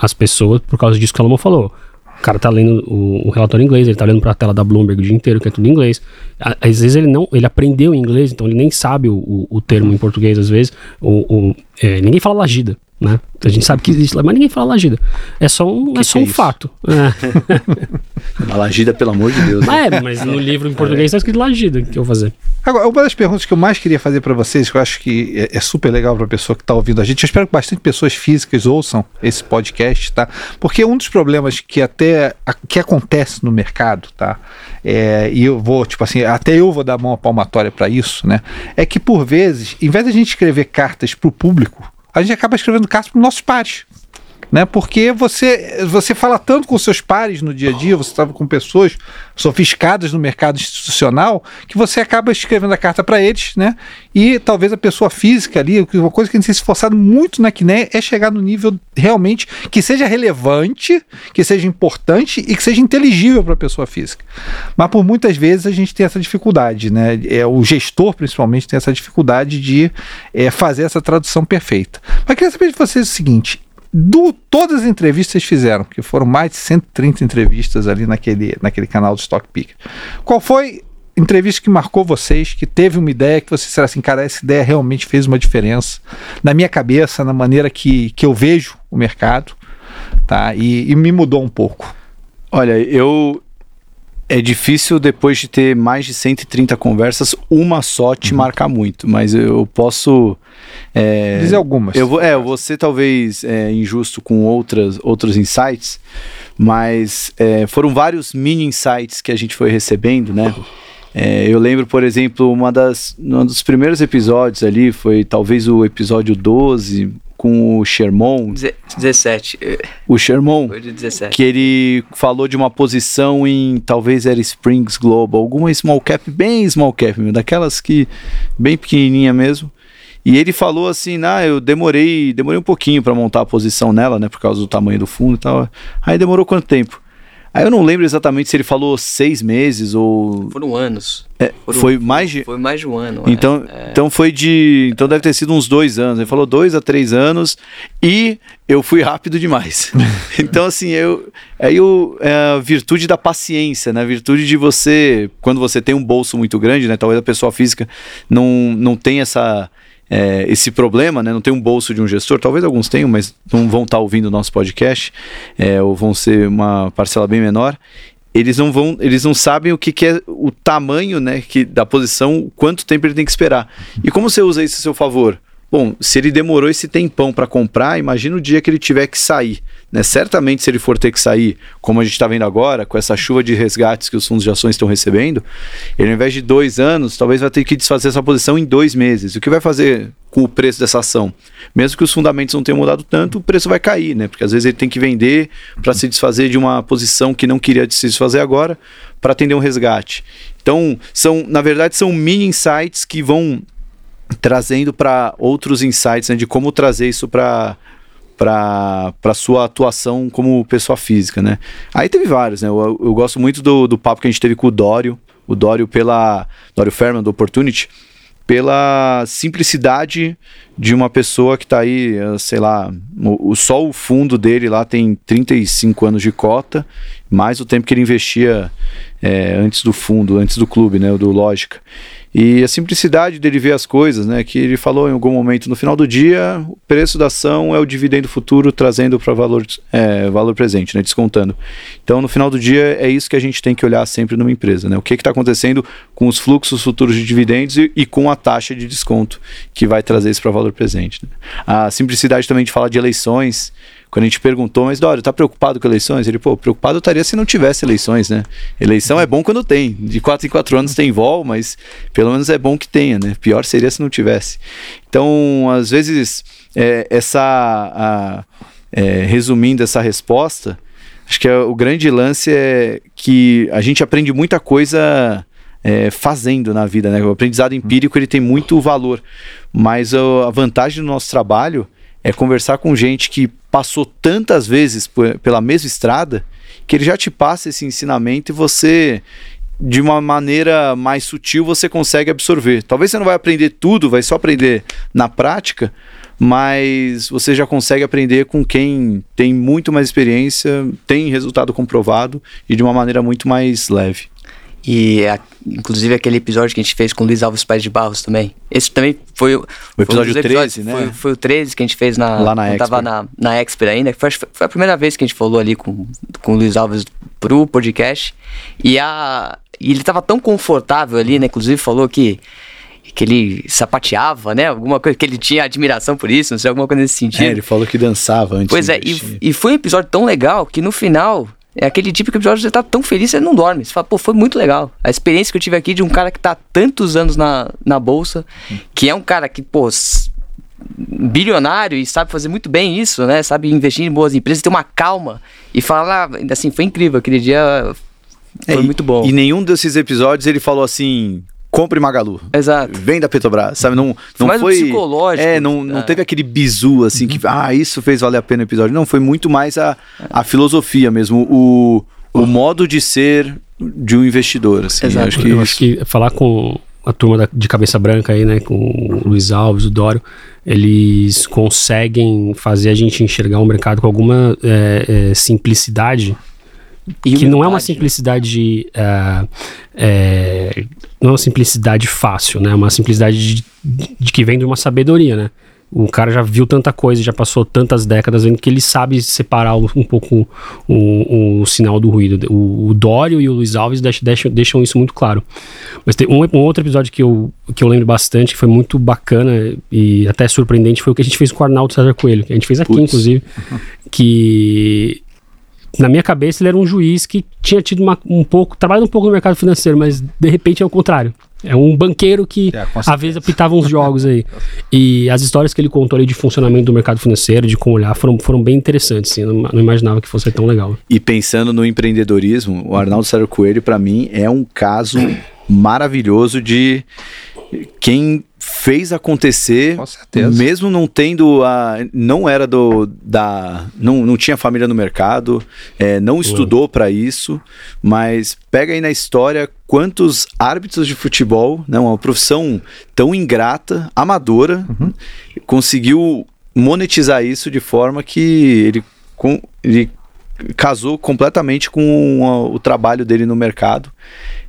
As pessoas, por causa disso que a Lama falou, o cara tá lendo o, o, relatório em inglês, ele tá olhando pra tela da Bloomberg o dia inteiro, que é tudo em inglês. Às vezes ele não, ele aprendeu inglês, então ele nem sabe o, o, o termo em português, às vezes. O, é, ninguém fala lagida né? A gente sabe que existe lá, mas ninguém fala lagida. É só um, é só um é fato. É. Uma lagida, pelo amor de Deus. Né? É, mas no livro em português está escrito lagida, que eu vou fazer. Agora, uma das perguntas que eu mais queria fazer para vocês, que eu acho que é, é super legal para a pessoa que está ouvindo a gente, eu espero que bastante pessoas físicas ouçam esse podcast, tá? Porque um dos problemas que até que acontece no mercado, tá? É, e eu vou, tipo assim, até eu vou dar a mão palmatória para isso, né? É que por vezes, em vez de a gente escrever cartas para o público, a gente acaba escrevendo cartas para os nossos pares né? Porque você você fala tanto com seus pares no dia a dia, você estava com pessoas sofisticadas no mercado institucional, que você acaba escrevendo a carta para eles, né? E talvez a pessoa física ali, uma coisa que a gente tem se esforçado muito na Quiné é chegar no nível realmente que seja relevante, que seja importante e que seja inteligível para a pessoa física. Mas por muitas vezes a gente tem essa dificuldade, né? É, o gestor principalmente tem essa dificuldade de é, fazer essa tradução perfeita. Mas queria saber de vocês o seguinte: do todas as entrevistas que fizeram, que foram mais de 130 entrevistas ali naquele, naquele canal do Stock Picker. Qual foi a entrevista que marcou vocês, que teve uma ideia que você disseram assim, cara, essa ideia realmente fez uma diferença na minha cabeça, na maneira que, que eu vejo o mercado, tá? E, e me mudou um pouco. Olha, eu. É difícil, depois de ter mais de 130 conversas, uma só te Uhum. marcar muito, mas eu posso. é, Dizer algumas. Eu vou, é, eu vou ser talvez é, injusto com outras, outros insights, mas é, foram vários mini insights que a gente foi recebendo, né? É, eu lembro, por exemplo, uma das, um dos primeiros episódios ali foi talvez o episódio 12 com o Sherman, Deze- 17. eh, o Sherman, Foi de 17. que ele falou de uma posição em talvez era Springs Global, alguma small cap, bem small cap, meu, daquelas que bem pequenininha mesmo. E ele falou assim, ah, eu demorei, demorei um pouquinho para montar a posição nela, né, por causa do tamanho do fundo e tal. Aí demorou quanto tempo? Aí eu não lembro exatamente se ele falou seis meses ou Foram anos. é, Foram- foi mais de Foi mais de um ano. é. então, então foi de. Então deve ter sido uns dois anos. Ele falou dois a três anos e eu fui rápido demais. então, assim, eu. Aí o, é a virtude da paciência, né? A virtude de você. Quando você tem um bolso muito grande, né? Talvez a pessoa física não, não tenha essa. É, esse problema, né? Não tem um bolso de um gestor, talvez alguns tenham, mas não vão estar ouvindo o nosso podcast, é, ou vão ser uma parcela bem menor eles não vão, eles não sabem o que, que é o tamanho, né, que da posição, quanto tempo ele tem que esperar. E como você usa isso a seu favor? Bom, se ele demorou esse tempão para comprar, imagina o dia que ele tiver que sair. Né? Certamente, se ele for ter que sair, como a gente está vendo agora, com essa chuva de resgates que os fundos de ações estão recebendo, ele, ao invés de dois anos, talvez vai ter que desfazer essa posição em dois meses. O que vai fazer com o preço dessa ação? Mesmo que os fundamentos não tenham mudado tanto, o preço vai cair, né? Porque às vezes ele tem que vender para se desfazer de uma posição que não queria se desfazer agora para atender um resgate. Então, são, na verdade, são mini insights que vão trazendo para outros insights né, de como trazer isso para para sua atuação como pessoa física, né? Aí teve vários, né? Eu, eu gosto muito do, do papo que a gente teve com o Dório, o Dório pela Dório Ferman do Opportunity, pela simplicidade de uma pessoa que está aí, eh, sei lá, o, só o fundo dele lá tem 35 anos de cota, mais o tempo que ele investia eh, antes do fundo, antes do clube, né, do Lógica. E a simplicidade dele ver as coisas, né, que ele falou em algum momento, no final do dia, o preço da ação é o dividendo futuro trazendo para valor, eh, valor presente, né, descontando. Então, no final do dia, é isso que a gente tem que olhar sempre numa empresa, né, o que está acontecendo com os fluxos futuros de dividendos e, e com a taxa de desconto que vai trazer isso para valor presente. né. A simplicidade também de falar de eleições, quando a gente perguntou, mas Dório, tá preocupado com eleições? Ele, pô, preocupado eu estaria se não tivesse eleições, né? Eleição é bom quando tem. De quatro em quatro anos tem vol, mas pelo menos é bom que tenha, né? Pior seria se não tivesse. Então, às vezes, é, essa. a- é, resumindo essa resposta, acho que é- o grande lance é que a gente aprende muita coisa é, fazendo na vida, né? O aprendizado empírico ele tem muito valor, mas a a vantagem do nosso trabalho é conversar com gente que passou tantas vezes pela mesma estrada que ele já te passa esse ensinamento e você de uma maneira mais sutil você consegue absorver. Talvez você não vai aprender tudo, vai só aprender na prática, mas você já consegue aprender com quem tem muito mais experiência, tem resultado comprovado e de uma maneira muito mais leve. E a- inclusive aquele episódio que a gente fez com o Luiz Alves Pais de Barros também. Esse também foi o foi um episódio dos 13, né? Foi, foi o 13 que a gente fez na, Lá na quando tava Expert. na, na Expert ainda. Foi, foi a primeira vez que a gente falou ali com, com o Luiz Alves pro podcast. E, a, e ele tava tão confortável ali, né? Inclusive falou que que ele sapateava, né? Alguma coisa que ele tinha admiração por isso, não sei, alguma coisa nesse sentido. É, ele falou que dançava antes Pois é, e, e foi um episódio tão legal que no final, é aquele tipo de episódio que você tá tão feliz, você não dorme. Você fala, pô, foi muito legal. A experiência que eu tive aqui de um cara que tá há tantos anos na, na bolsa, que é um cara que, pô, bilionário e sabe fazer muito bem isso, né? Sabe investir em boas empresas, ter uma calma e falar, assim, foi incrível. Aquele dia foi É, muito bom. E nenhum desses episódios ele falou assim: compre Magalu. Exato. Vem da Petrobras, sabe? Não, não mais um foi. psicológico. É, não, não Ah. teve aquele bizu assim que, ah, isso fez valer a pena o episódio. Não, foi muito mais a, a filosofia mesmo, o, o modo de ser de um investidor. Assim. Exato. Eu acho que, eu acho que falar com a turma da- de cabeça branca aí, né, com o Luiz Alves, o Dório, eles conseguem fazer a gente enxergar um mercado com alguma é, é, simplicidade E que não é uma né? simplicidade é, é, não é uma simplicidade fácil, né? É uma simplicidade de, de que vem de uma sabedoria, né? o cara já viu tanta coisa, já passou tantas décadas vendo que ele sabe separar um, pouco o, o, o, sinal do ruído. O, o Dório e o Luiz Alves deixam, deixam isso muito claro. Mas tem um, um, outro episódio que eu, que eu lembro bastante, que foi muito bacana e até surpreendente, foi o que a gente fez com o Arnaldo César Coelho, que a gente fez aqui, Puts. inclusive, que na minha cabeça ele era um juiz que tinha tido uma, um pouco, trabalhado um pouco no mercado financeiro, mas de repente é o contrário. É um banqueiro que é, às vezes apitava uns jogos aí. E as histórias que ele contou ali de funcionamento do mercado financeiro, de como olhar, foram, foram bem interessantes. Assim, não, não imaginava que fosse tão legal. E pensando no empreendedorismo, o Arnaldo Sérgio Coelho, para mim, é um caso maravilhoso de quem fez acontecer, Com certeza. mesmo não tendo a, não era do da, não, não tinha família no mercado, é, não estudou para isso, mas pega aí na história quantos árbitros de futebol, né, uma profissão tão ingrata, amadora, uhum. conseguiu monetizar isso de forma que ele, com, ele casou completamente com o, o trabalho dele no mercado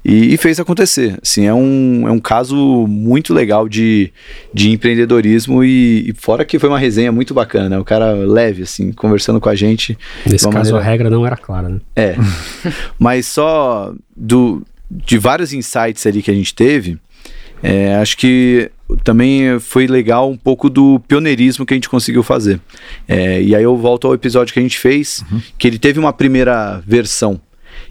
e, e, fez acontecer. Assim, é, um, é um caso muito legal de, de empreendedorismo e, e, fora que foi uma resenha muito bacana, né? O cara leve, assim, conversando com a gente. Nesse caso maneira... a regra não era clara, né? É. Mas só do, de vários insights ali que a gente teve, é, acho que também foi legal um pouco do pioneirismo que a gente conseguiu fazer. É, e aí eu volto ao episódio que a gente fez, uhum. que ele teve uma primeira versão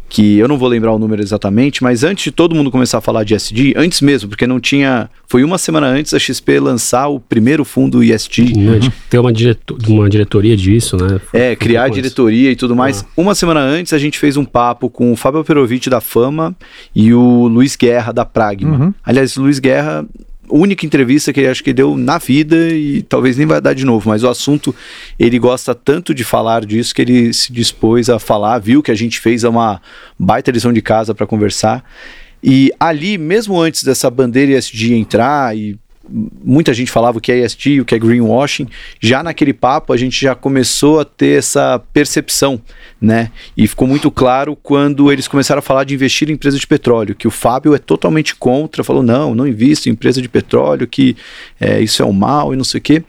que eu não vou lembrar o número exatamente, mas antes de todo mundo começar a falar de ESG, antes mesmo, porque não tinha. Foi uma semana antes a XP lançar o primeiro fundo ESG. Uhum. Ter uma, direto, uma diretoria disso, né? Foi, é, criar a diretoria e tudo mais. Ah. Uma semana antes a gente fez um papo com o Fábio Perovic da Fama e o Luiz Guerra da Pragma. Uhum. Aliás, o Luiz Guerra única entrevista que ele acho que deu na vida e talvez nem vai dar de novo, mas o assunto ele gosta tanto de falar disso que ele se dispôs a falar, viu que a gente fez uma baita lição de casa para conversar. E ali, mesmo antes dessa bandeira ESG entrar e muita gente falava o que é ESG, o que é greenwashing, já naquele papo a gente já começou a ter essa percepção, né? E ficou muito claro quando eles começaram a falar de investir em empresa de petróleo, que o Fábio é totalmente contra, falou não, não invisto em empresa de petróleo, que é, isso é um mal e não sei o quê.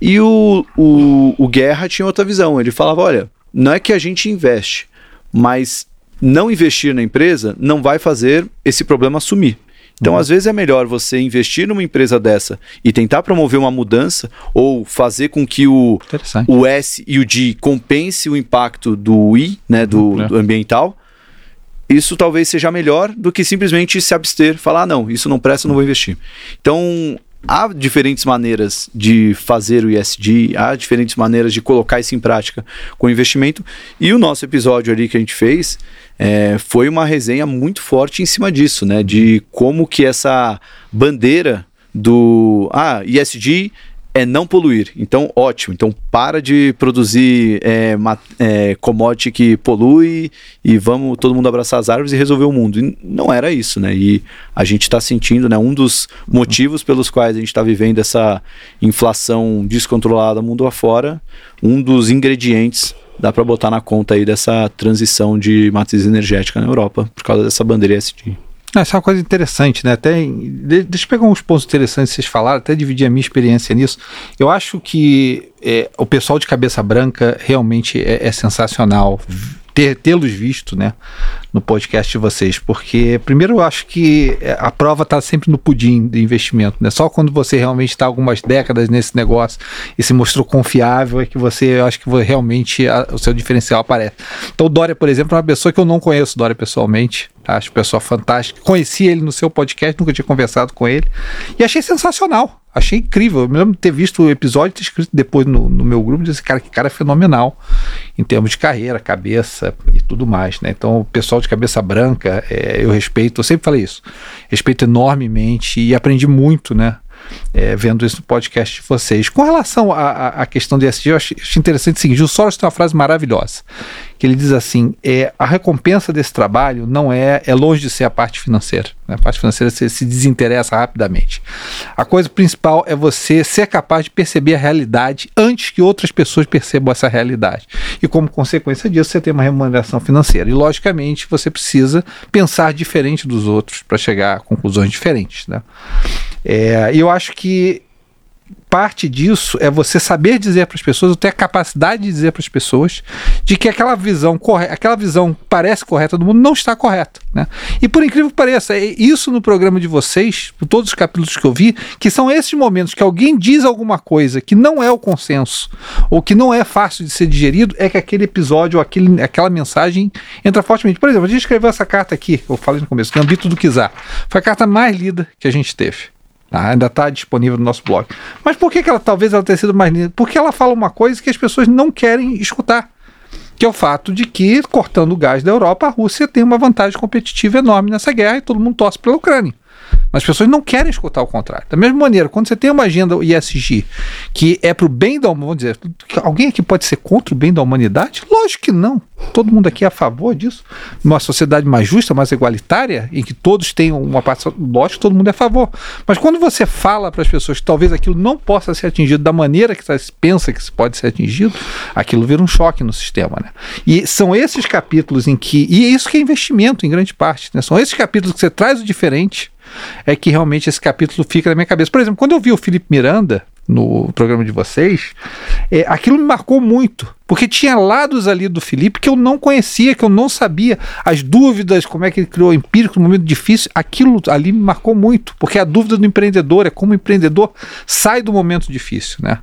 E o, o, o Guerra tinha outra visão, ele falava, olha, não é que a gente investe, mas não investir na empresa não vai fazer esse problema sumir. Então, uhum. às vezes é melhor você investir numa empresa dessa e tentar promover uma mudança ou fazer com que o, o S e o D compense o impacto do I, né, do, uhum, é. do ambiental. Isso talvez seja melhor do que simplesmente se abster, falar, ah, não, isso não presta, não vou investir. Então, há diferentes maneiras de fazer o ISD, há diferentes maneiras de colocar isso em prática com investimento. E o nosso episódio ali que a gente fez é, foi uma resenha muito forte em cima disso, né? De como que essa bandeira do ah, ISD é não poluir. Então, ótimo. Então, para de produzir é, é, commodity que polui e vamos todo mundo abraçar as árvores e resolver o mundo. E não era isso, né? E a gente está sentindo, né? Um dos motivos pelos quais a gente está vivendo essa inflação descontrolada mundo afora, um dos ingredientes dá para botar na conta aí dessa transição de matriz energética na Europa por causa dessa bandeira ESG. Essa é uma coisa interessante, né? Até, deixa eu pegar uns pontos interessantes que vocês falaram, até dividir a minha experiência nisso. Eu acho que é, o pessoal de cabeça branca realmente é, é sensacional tê-los visto, né, no podcast de vocês, porque primeiro eu acho que é, a prova está sempre no pudim de investimento, né? Só quando você realmente está algumas décadas nesse negócio e se mostrou confiável é que você, eu acho que realmente a, o seu diferencial aparece. Então Dória, por exemplo, é uma pessoa que eu não conheço, Dória pessoalmente, acho pessoa fantástica. Conheci ele no seu podcast, nunca tinha conversado com ele e achei sensacional. Achei incrível. Eu me lembro de ter visto o episódio ter escrito depois no, no meu grupo e disse, cara, que cara fenomenal em termos de carreira, cabeça e tudo mais, né? Então, o pessoal de cabeça branca, é, eu respeito, eu sempre falei isso, respeito enormemente e aprendi muito, né? É, vendo isso no podcast de vocês. Com relação à questão de ESG, eu acho, interessante o seguinte: o Soros tem uma frase maravilhosa que ele diz assim: é, a recompensa desse trabalho não é, é longe de ser a parte financeira. Né? A parte financeira se, se desinteressa rapidamente. A coisa principal é você ser capaz de perceber a realidade antes que outras pessoas percebam essa realidade. E como consequência disso, você tem uma remuneração financeira. E logicamente você precisa pensar diferente dos outros para chegar a conclusões diferentes. Né? É, eu acho que parte disso é você saber dizer para as pessoas, ter a capacidade de dizer para as pessoas de que aquela visão correta, aquela visão parece correta do mundo não está correta, né? E por incrível que pareça, é isso no programa de vocês, todos os capítulos que eu vi, que são esses momentos que alguém diz alguma coisa que não é o consenso ou que não é fácil de ser digerido, é que aquele episódio, aquele, aquela mensagem entra fortemente. Por exemplo, a gente escreveu essa carta aqui, eu falei no começo, Gambito do Kizar. Foi a carta mais lida que a gente teve. Tá? Ainda está disponível no nosso blog. Mas por que, que ela talvez ela tenha sido mais linda? Porque ela fala uma coisa que as pessoas não querem escutar. Que é o fato de que, cortando o gás da Europa, a Rússia tem uma vantagem competitiva enorme nessa guerra e todo mundo torce pela Ucrânia. Mas as pessoas não querem escutar o contrário. Da mesma maneira, quando você tem uma agenda ISG que é para o bem da humanidade, alguém aqui pode ser contra o bem da humanidade? Lógico que não. Todo mundo aqui é a favor disso. Uma sociedade mais justa, mais igualitária, em que todos tenham uma participação, lógico que todo mundo é a favor. Mas quando você fala para as pessoas que talvez aquilo não possa ser atingido da maneira que se pensa que pode ser atingido, aquilo vira um choque no sistema. Né? E são esses capítulos em que. E é isso que é investimento, em grande parte. Né? São esses capítulos que você traz o diferente é que realmente esse capítulo fica na minha cabeça. Por exemplo, quando eu vi o Felipe Miranda no programa de vocês, é, aquilo me marcou muito, porque tinha lados ali do Felipe que eu não conhecia, que eu não sabia, as dúvidas, como é que ele criou o empírico no momento difícil, aquilo ali me marcou muito, porque a dúvida do empreendedor é como o empreendedor sai do momento difícil, né?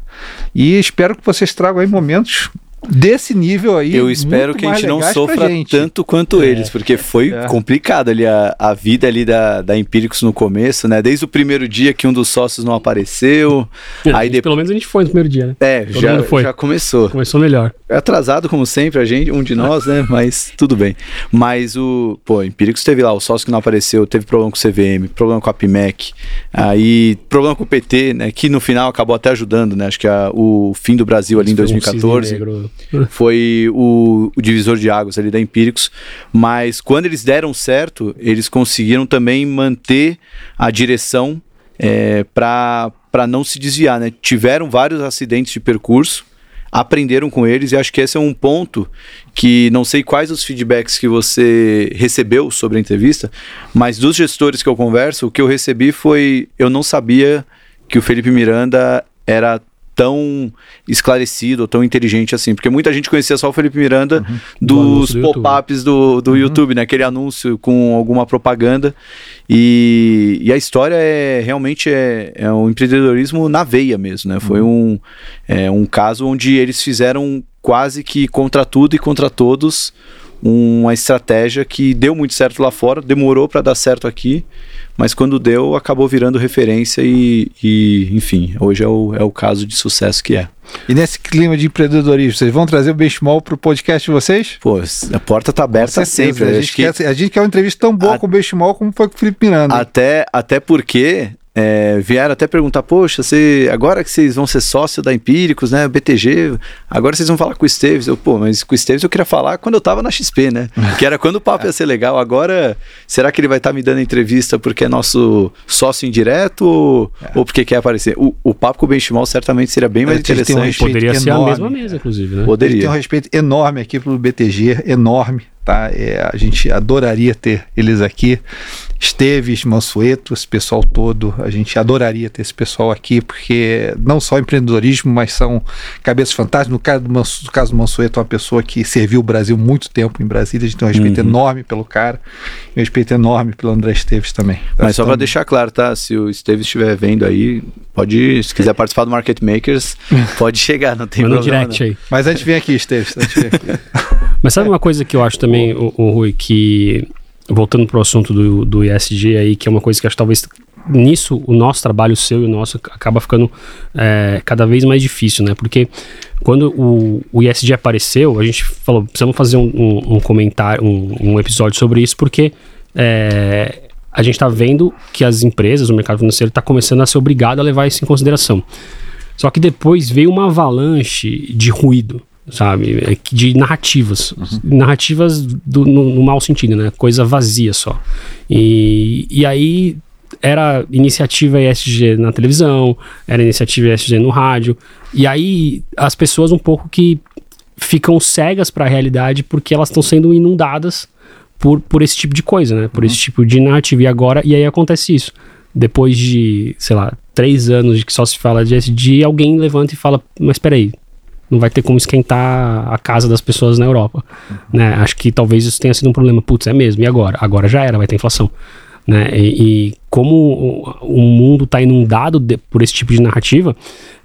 E espero que vocês tragam aí momentos desse nível aí. Eu espero que a gente não sofra tanto quanto é, eles, porque foi é. complicado ali a, a vida ali da, da Empíricos no começo, né? Desde o primeiro dia que um dos sócios não apareceu. É, aí depois... Pelo menos a gente foi no primeiro dia, né? É, já, já começou. Começou melhor. É atrasado, como sempre, a gente, um de nós, né? Mas tudo bem. Mas o, pô, Empíricos teve lá, o sócio que não apareceu, teve problema com o CVM, problema com a PIMEC, aí problema com o PT, né? Que no final acabou até ajudando, né? Acho que a, o fim do Brasil ali em 2014 foi o, o, divisor de águas ali da Empíricos, mas quando eles deram certo, eles conseguiram também manter a direção é, para não se desviar, né? Tiveram vários acidentes de percurso, aprenderam com eles e acho que esse é um ponto que não sei quais os feedbacks que você recebeu sobre a entrevista, mas dos gestores que eu converso, o que eu recebi foi eu não sabia que o Felipe Miranda era tão esclarecido, tão inteligente assim. Porque muita gente conhecia só o Felipe Miranda uhum. dos do pop-ups do, do uhum. YouTube, né? Aquele anúncio com alguma propaganda. E, e a história é realmente é, é um empreendedorismo na veia mesmo, né? Foi uhum. um, é, um caso onde eles fizeram quase que contra tudo e contra todos uma estratégia que deu muito certo lá fora, demorou para dar certo aqui mas quando deu, acabou virando referência e, e enfim, hoje é o, é o caso de sucesso que é. E nesse clima de empreendedorismo, vocês vão trazer o Benchmall para o podcast de vocês? Pô, a porta está aberta sempre. A gente, quer, a gente quer uma entrevista tão boa a, com o Benchmall como foi com o Felipe Miranda. Até, até porque é, vieram até perguntar, poxa, você, agora que vocês vão ser sócio da Empíricos, né, BTG, agora vocês vão falar com o Esteves. Eu, pô, mas com o Esteves eu queria falar quando eu tava na XP, né? que era quando o papo ia ser legal. Agora, será que ele vai estar tá me dando entrevista porque é nosso sócio indireto ou, é. ou porque quer aparecer? O, o papo com o Benchimol certamente seria bem mais interessante. Um Poderia ser enorme. a mesma mesa, inclusive, né? Poderia. Ele tem um respeito enorme aqui pelo BTG, enorme tá? É, a gente adoraria ter eles aqui. Esteves, Mansueto, esse pessoal todo, a gente adoraria ter esse pessoal aqui, porque não só empreendedorismo, mas são cabeças fantásticas. No caso do, Mansu, no caso do Mansueto, é uma pessoa que serviu o Brasil muito tempo em Brasília, a gente tem um respeito uhum. enorme pelo cara, um respeito enorme pelo André Esteves também. Tá? Mas só para deixar claro, tá? Se o Esteves estiver vendo aí, pode, se quiser participar do Market Makers, pode chegar, não tem Manda problema. direct aí. Mas antes vem aqui, Esteves. Antes vem aqui. Mas sabe uma coisa que eu acho também, o, o Rui, que voltando para o assunto do, do ESG aí, que é uma coisa que acho que talvez nisso o nosso trabalho, o seu e o nosso, acaba ficando é, cada vez mais difícil, né? Porque quando o, o ESG apareceu, a gente falou, precisamos fazer um, um, um comentário, um, um, episódio sobre isso, porque é, a gente está vendo que as empresas, o mercado financeiro está começando a ser obrigado a levar isso em consideração. Só que depois veio uma avalanche de ruído sabe? É de narrativas. Uhum. Narrativas do, no, no mau sentido, né? Coisa vazia só. E, e aí era iniciativa ESG na televisão, era iniciativa ESG no rádio. E aí as pessoas um pouco que ficam cegas para a realidade porque elas estão sendo inundadas por, por esse tipo de coisa, né? Por uhum. esse tipo de narrativa. E agora, e aí acontece isso. Depois de, sei lá, três anos de que só se fala de SD, alguém levanta e fala, mas peraí, não vai ter como esquentar a casa das pessoas na Europa. Né? Acho que talvez isso tenha sido um problema. Putz, é mesmo, e agora? Agora já era, vai ter inflação. Né? E, e como o, o mundo está inundado de, por esse tipo de narrativa,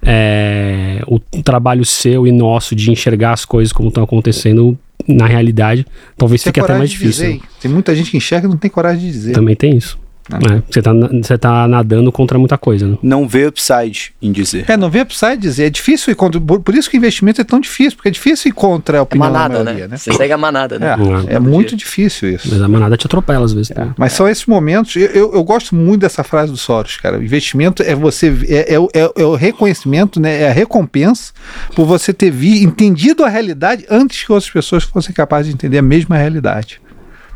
é, o trabalho seu e nosso de enxergar as coisas como estão acontecendo na realidade, talvez Tem fique até mais difícil. dizer, hein? Tem muita gente que enxerga e não tem coragem de dizer. Também tem isso. Ah. É, você, tá, você tá nadando contra muita coisa, né? Não vê upside em dizer. É, não vê upside dizer. É difícil ir contra. Por por isso que o investimento é tão difícil, porque é difícil ir contra a É opinião manada, da né? maioria, né? Você segue a manada, né? É, é muito difícil isso. Mas a manada te atropela às vezes. É, né? Mas são esses momentos. Eu, eu, eu gosto muito dessa frase do Soros, cara. O investimento é você é, é, o- é, é o reconhecimento, né? É a recompensa por você ter vi, entendido a realidade antes que outras pessoas fossem capazes de entender a mesma realidade.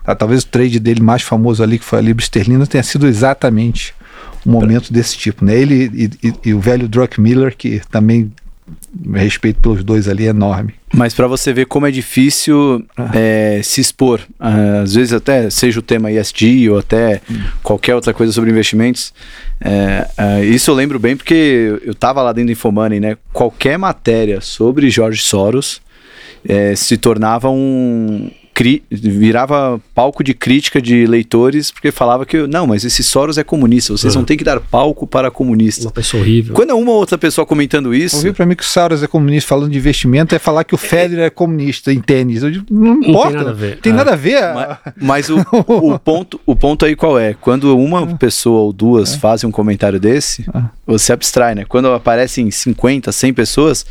Tá? Talvez o trade dele mais famoso ali, que foi a Libra Esterlina, tenha sido exatamente um momento desse tipo, né? Ele e, e- e o velho Druckmiller, que também respeito pelos dois ali é enorme. Mas para você ver como é difícil é, se expor, ah, às vezes até seja o tema ESG ou até qualquer outra coisa sobre investimentos. é, ah, isso eu lembro bem porque eu estava lá dentro do Infomoney, né? Qualquer matéria sobre Jorge Soros é, se tornava um cri- virava palco de crítica de leitores porque falava que não, mas esse Soros é comunista, vocês Uhum. não têm que dar palco para comunista. Uma pessoa horrível. Quando é uma ou outra pessoa comentando isso, Ouviu pra mim que o Soros é comunista falando de investimento é falar que o Federer é comunista em tênis. Eu digo, não tem importa. nada a ver. Tem É. nada a ver. Ma- Mas, o, o, ponto, o ponto aí qual é? Quando uma pessoa ou duas fazem um comentário desse, Ah. você abstrai, né? Quando aparecem 50, 100 pessoas,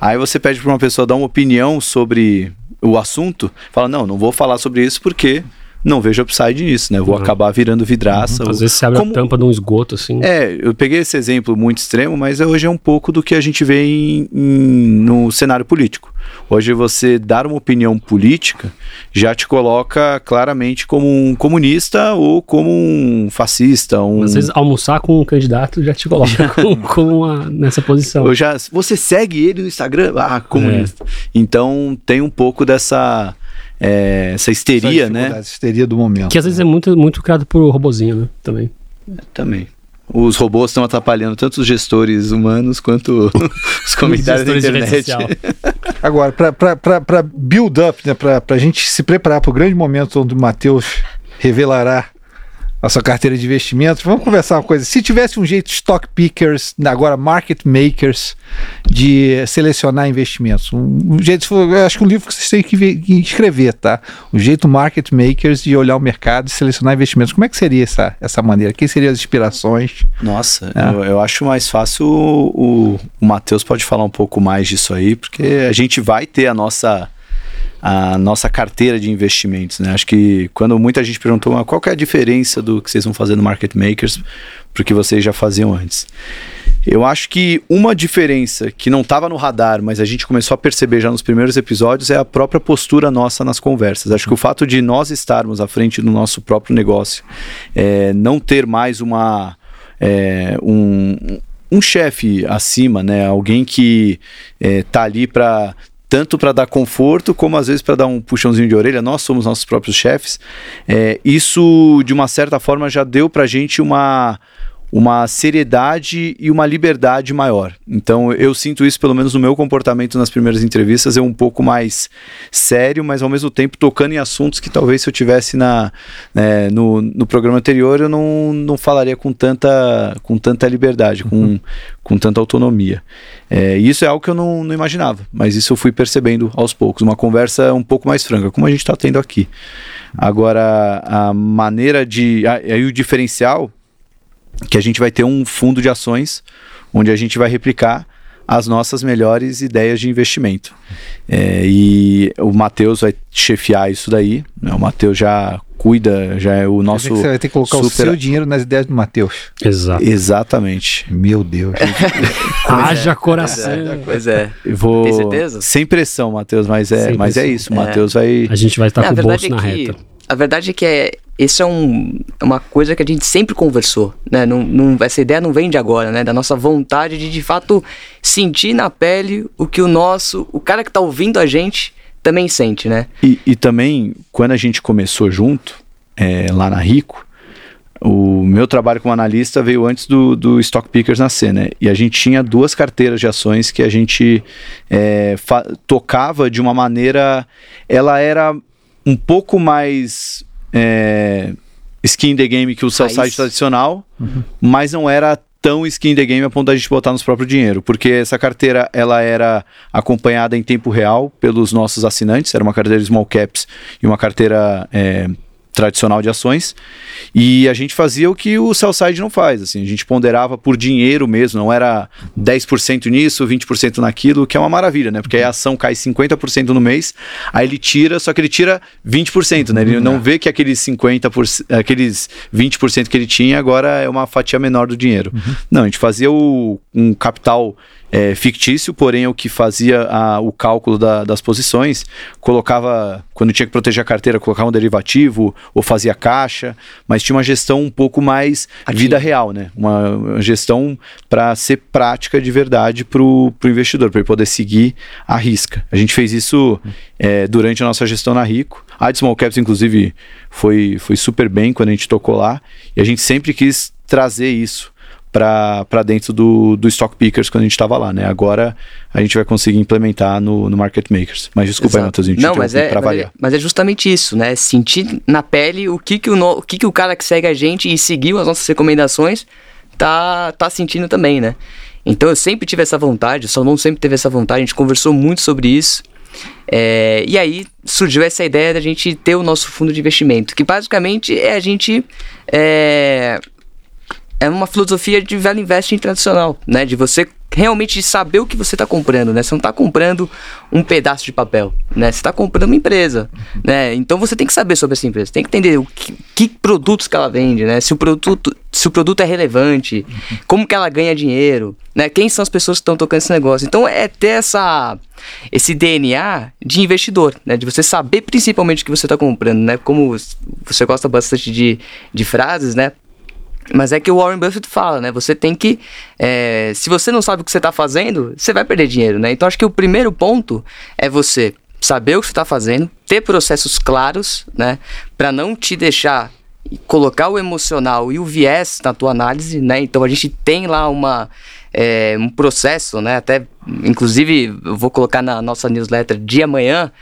aí você pede para uma pessoa dar uma opinião sobre o assunto, fala, não, não vou falar sobre isso porque não vejo upside nisso, né? Eu vou Uhum. acabar virando vidraça. Às ou- vezes você abre Como- a tampa de um esgoto, assim. É, eu peguei esse exemplo muito extremo, mas hoje é um pouco do que a gente vê em- em- no cenário político. Hoje você dar uma opinião política já te coloca claramente como um comunista ou como um fascista, um... Às vezes almoçar com um candidato já te coloca com, com nessa posição. Eu já, você segue ele no Instagram? Ah, comunista. É. Então tem um pouco dessa é, essa histeria, né? Essa histeria do momento. Que às vezes é muito, muito criado por robozinho, né? Também. Também. Os robôs estão atrapalhando tanto os gestores humanos quanto os comentários da internet. Agora, para build up, né, para a gente se preparar para o grande momento onde o Matheus revelará a sua carteira de investimentos, vamos conversar uma coisa. Se tivesse um jeito stock pickers, agora market makers, de selecionar investimentos, um, um jeito, eu acho que um livro que vocês têm que, ver- que escrever, tá? O jeito market makers de olhar o mercado e selecionar investimentos. Como é que seria essa, essa maneira? Quem seriam as inspirações? Nossa, É. eu, eu acho mais fácil o, o, o Matheus pode falar um pouco mais disso aí, porque a gente vai ter a nossa a nossa carteira de investimentos, né? Acho que quando muita gente perguntou "Mas qual que é a diferença do que vocês vão fazer no Market Makers pro que vocês já faziam antes. Eu acho que uma diferença que não estava no radar, mas a gente começou a perceber já nos primeiros episódios é a própria postura nossa nas conversas. Acho que o fato de nós estarmos à frente do nosso próprio negócio, é, não ter mais uma é, um, um chefe acima, né? Alguém que é, tá ali para tanto para dar conforto como às vezes para dar um puxãozinho de orelha. Nós somos nossos próprios chefes. É, isso de uma certa forma já deu para gente uma uma seriedade e uma liberdade maior. Então eu sinto isso, pelo menos no meu comportamento nas primeiras entrevistas, é um pouco mais sério, mas ao mesmo tempo tocando em assuntos que talvez se eu tivesse na, né, no, no programa anterior eu não, não falaria com tanta, com tanta liberdade, com, com tanta autonomia. É, isso é algo que eu não, não imaginava, mas isso eu fui percebendo aos poucos. Uma conversa um pouco mais franca, como a gente está tendo aqui. Agora, a maneira de. Aí o diferencial que a gente vai ter um fundo de ações onde a gente vai replicar as nossas melhores ideias de investimento. É, e o Matheus vai chefiar isso daí. Né? O Matheus já cuida, já é o nosso. que você vai ter que colocar o super- seu dinheiro nas ideias do Matheus. Exato. Exatamente. Meu Deus. Haja coração. Pois é. Eu vou. Tem certeza? Sem pressão, Matheus, mas é, Sem mas é isso. O É. Matheus vai. A gente vai estar Não, com o bolso na é que, reta. A verdade é que é, isso é um, uma coisa que a gente sempre conversou, né? Não, não, essa ideia não vem de agora, né? Da nossa vontade de, de fato, sentir na pele o que o nosso, o cara que tá ouvindo a gente também sente, né? E, e também, quando a gente começou junto, é, lá na Rico, o meu trabalho como analista veio antes do, do Stock Pickers nascer, né? E a gente tinha duas carteiras de ações que a gente é, tocava de uma maneira. Ela era um pouco mais. É, skin the game que o sell side tradicional, uhum. mas não era tão skin the game a ponto da gente botar nos próprio dinheiro, porque essa carteira ela era acompanhada em tempo real pelos nossos assinantes, era uma carteira small caps e uma carteira é, tradicional de ações. E a gente fazia o que o Sellside não faz, assim, a gente ponderava por dinheiro mesmo, não era 10% nisso, 20% naquilo, que é uma maravilha, né? Porque a ação cai 50% no mês, aí ele tira, só que ele tira 20%, né? Ele não vê que aqueles 50%, aqueles 20% que ele tinha agora é uma fatia menor do dinheiro. Uhum. Não, a gente fazia o, um capital é, fictício, porém o que fazia a, o cálculo da, das posições, colocava, quando tinha que proteger a carteira, colocava um derivativo ou fazia caixa, mas tinha uma gestão um pouco mais Aqui. vida real, né? Uma, uma gestão para ser prática de verdade para o investidor, para ele poder seguir a risca. A gente fez isso é, durante a nossa gestão na Rico. A de Small Caps, inclusive, foi, foi super bem quando a gente tocou lá, e a gente sempre quis trazer isso para dentro do, do Stock Pickers quando a gente estava lá, né? Agora a gente vai conseguir implementar no, no Market Makers. Mas desculpa Exato. aí, Matheus, Não, mas é, mas é, mas, é, justamente isso, né? Sentir na pele o que, que, o, no, o, que, que o cara que segue a gente e seguiu as nossas recomendações tá, tá sentindo também, né? Então eu sempre tive essa vontade, o Salomão sempre teve essa vontade, a gente conversou muito sobre isso. É, e aí surgiu essa ideia da gente ter o nosso fundo de investimento, que basicamente é a gente é, é uma filosofia de velho investing tradicional, né? De você realmente saber o que você está comprando, né? Você não está comprando um pedaço de papel, né? Você está comprando uma empresa, né? Então você tem que saber sobre essa empresa, tem que entender o que, que, produtos que ela vende, né? Se o produto, se o produto é relevante, como que ela ganha dinheiro, né? Quem são as pessoas que estão tocando esse negócio? Então é ter essa esse DNA de investidor, né? De você saber principalmente o que você está comprando, né? Como você gosta bastante de, de frases, né? Mas é que o Warren Buffett fala, né? Você tem que. É, se você não sabe o que você está fazendo, você vai perder dinheiro, né? Então acho que o primeiro ponto é você saber o que você está fazendo, ter processos claros, né? Para não te deixar colocar o emocional e o viés na tua análise, né? Então a gente tem lá uma. É, um processo, né? Até, inclusive, eu vou colocar na nossa newsletter de amanhã,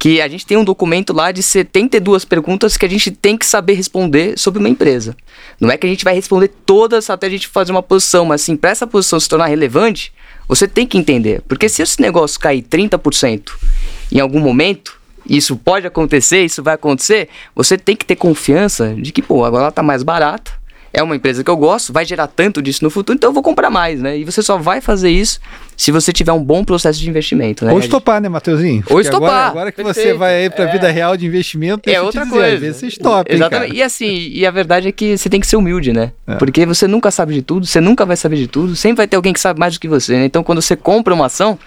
que a gente tem um documento lá de 72 perguntas que a gente tem que saber responder sobre uma empresa. Não é que a gente vai responder todas até a gente fazer uma posição, mas assim, para essa posição se tornar relevante, você tem que entender. Porque se esse negócio cair 30% em algum momento, isso pode acontecer, isso vai acontecer, você tem que ter confiança de que, pô, agora ela tá mais barata, é uma empresa que eu gosto, vai gerar tanto disso no futuro, então eu vou comprar mais, né? E você só vai fazer isso se você tiver um bom processo de investimento, né? Ou estopar, né, Mateuzinho? Ou estopar. Agora, agora que perfeito. você vai aí para a é. vida real de investimento, é outra dizer, coisa. Às vezes você estopa, Exatamente. E assim, e a verdade é que você tem que ser humilde, né? É. Porque você nunca sabe de tudo, você nunca vai saber de tudo, sempre vai ter alguém que sabe mais do que você, né? Então quando você compra uma ação,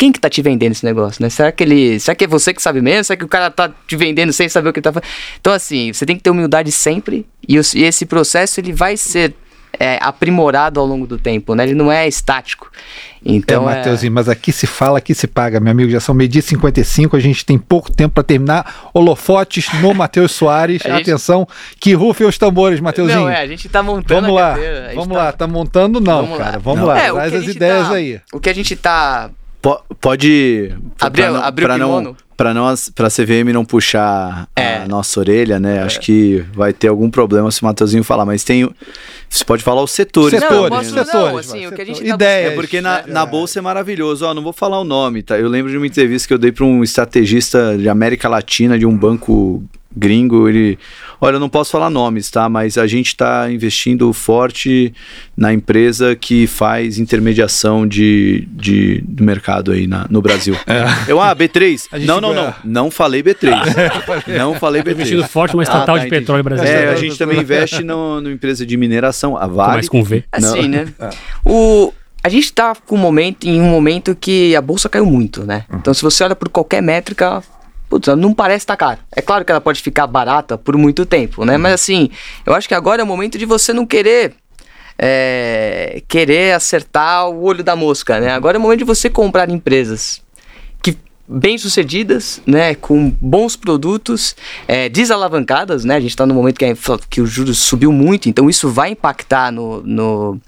quem que tá te vendendo esse negócio, né? Será que ele. Será que é você que sabe mesmo? Será que o cara tá te vendendo sem saber o que tá fazendo? Então, assim, você tem que ter humildade sempre e, e esse processo ele vai ser é, aprimorado ao longo do tempo, né? Ele não é estático. Então, é, Mateuzinho, é... mas aqui se fala, aqui se paga, meu amigo. Já são meio-dia 55, a gente tem pouco tempo para terminar. Holofotes no Matheus Soares. gente... Atenção, que rufem os tambores, Mateuzinho. Não, é, a gente tá montando Vamos lá, vamos tá... lá, tá montando não, vamos cara. Lá. Vamos não. lá, é, traz as ideias tá... aí. O que a gente tá pode abrir, pra não, abrir pra o não para não para a CVM não puxar é. a nossa orelha, né? É. Acho que vai ter algum problema se o Mateuzinho falar, mas tem você pode falar os setores, setores, não, setores, não, assim, o que a gente tá Ideias. É porque na, na bolsa é maravilhoso. Ó, não vou falar o nome, tá? Eu lembro de uma entrevista que eu dei para um estrategista de América Latina de um banco gringo, ele. Olha, eu não posso falar nomes, tá? Mas a gente está investindo forte na empresa que faz intermediação de, de, do mercado aí na, no Brasil. É. Eu, ah, B3. Não, não, não. Não falei B3. não falei B3. Investindo forte numa estatal ah, tá, de petróleo brasileiro. É, a gente também investe no, no empresa de mineração, a Vale. Mas com V. Assim, né? É. O, a gente está com um momento, em um momento que a bolsa caiu muito, né? Então, se você olha por qualquer métrica, putz, não parece estar tá caro. É claro que ela pode ficar barata por muito tempo, né? Uhum. Mas assim, eu acho que agora é o momento de você não querer é, querer acertar o olho da mosca, né? Agora é o momento de você comprar empresas que bem-sucedidas, né, com bons produtos, é, desalavancadas, né, a gente está no momento que, a, que o juros subiu muito, então isso vai impactar no, no,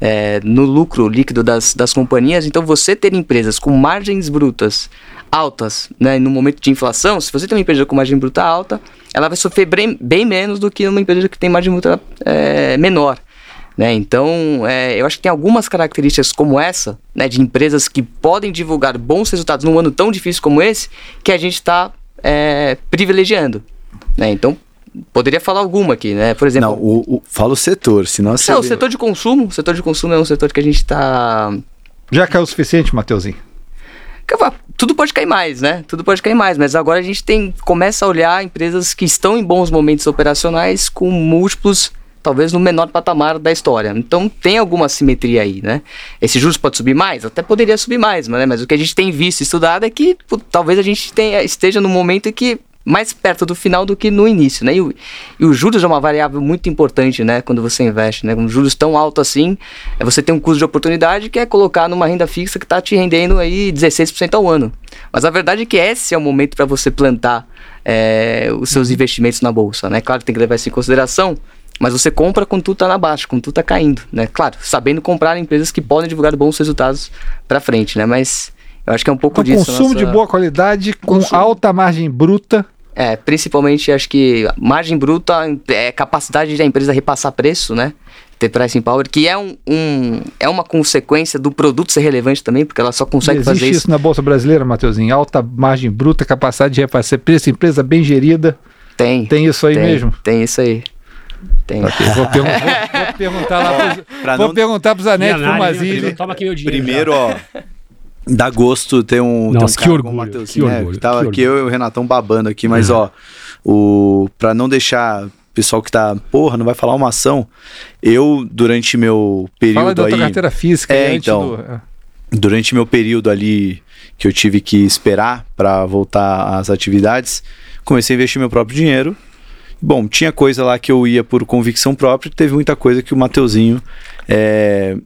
é, no lucro líquido das, das companhias. Então, você ter empresas com margens brutas altas, né, no momento de inflação, se você tem uma empresa com margem bruta alta, ela vai sofrer bem, bem menos do que uma empresa que tem margem bruta é, menor. Né? Então, é, eu acho que tem algumas características como essa, né, de empresas que podem divulgar bons resultados num ano tão difícil como esse, que a gente está é, privilegiando. Né? Então, poderia falar alguma aqui, né? Por exemplo. Não, o, o, fala o setor, senão você. Não, o setor de consumo. O setor de consumo é um setor que a gente está. Já caiu o suficiente, Mateuzinho? Tudo pode cair mais, né? Tudo pode cair mais, mas agora a gente tem começa a olhar empresas que estão em bons momentos operacionais com múltiplos talvez no menor patamar da história. Então tem alguma simetria aí, né? Esse juros pode subir mais? Até poderia subir mais, mas, né? mas o que a gente tem visto estudado é que pô, talvez a gente tenha, esteja no momento em que mais perto do final do que no início, né? E o, e o, juros é uma variável muito importante, né? Quando você investe, né? Com juros tão alto assim, é você tem um custo de oportunidade que é colocar numa renda fixa que está te rendendo aí 16% ao ano. Mas a verdade é que esse é o momento para você plantar é, os seus investimentos na bolsa, né? Claro que tem que levar isso em consideração, mas você compra quando tudo está na baixa, quando tudo está caindo, né? Claro, sabendo comprar empresas que podem divulgar bons resultados para frente, né? Mas eu acho que é um pouco então, disso. Consumo nossa... de boa qualidade com consumo. alta margem bruta. É, principalmente acho que margem bruta é capacidade da empresa repassar preço, né? Ter pricing power, que é, um, um, é uma consequência do produto ser relevante também, porque ela só consegue Existe fazer isso. isso na Bolsa Brasileira, Matheusinho? Alta margem bruta, capacidade de repassar preço, empresa bem gerida. Tem. Tem isso aí tem, mesmo? Tem isso aí. Tem. Okay, vou, vou, vou, perguntar lá pros, pra vou não... perguntar pro Mazili. Toma aqui meu dinheiro. Primeiro, ó. Dá gosto ter um. Nossa, ter um que orgulho. Que né, orgulho tava que aqui eu e o Renatão babando aqui, mas uhum. ó, o para não deixar o pessoal que tá, porra, não vai falar uma ação. Eu durante meu período Fala da aí, tua carteira física é, então, do... É. durante meu período ali que eu tive que esperar para voltar às atividades, comecei a investir meu próprio dinheiro Bom, tinha coisa lá que eu ia por convicção própria, teve muita coisa que o Mateuzinho é,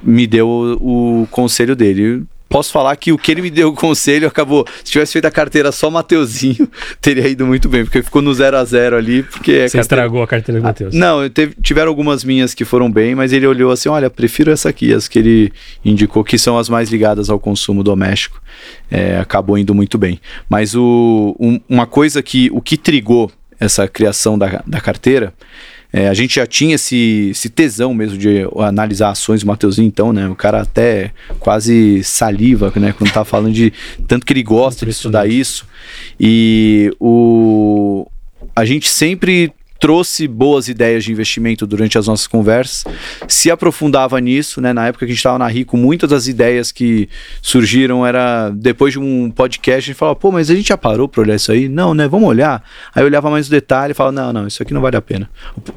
me deu o, o, conselho dele. Posso falar que o que ele me deu o conselho acabou. Se tivesse feito a carteira só Mateuzinho, teria ido muito bem, porque ficou no 0 a 0 ali. Porque Você carteira... estragou a carteira do Mateus. Não, teve, tiveram algumas minhas que foram bem, mas ele olhou assim: olha, prefiro essa aqui, as que ele indicou que são as mais ligadas ao consumo doméstico. É, acabou indo muito bem. Mas o, um, uma coisa que o que trigou essa criação da, da carteira, é, a gente já tinha esse, esse, tesão mesmo de analisar ações do Mateuzinho, então, né? O cara até quase saliva, né? Quando tá falando de tanto que ele gosta de estudar isso. E o, a gente sempre trouxe boas ideias de investimento durante as nossas conversas, se aprofundava nisso, né? Na época que a gente estava na Rico, muitas das ideias que surgiram era depois de um podcast, a gente falava, pô, mas a gente já parou para olhar isso aí? Não, né? Vamos olhar. Aí eu olhava mais o detalhe e falava, não, não, isso aqui não vale a pena.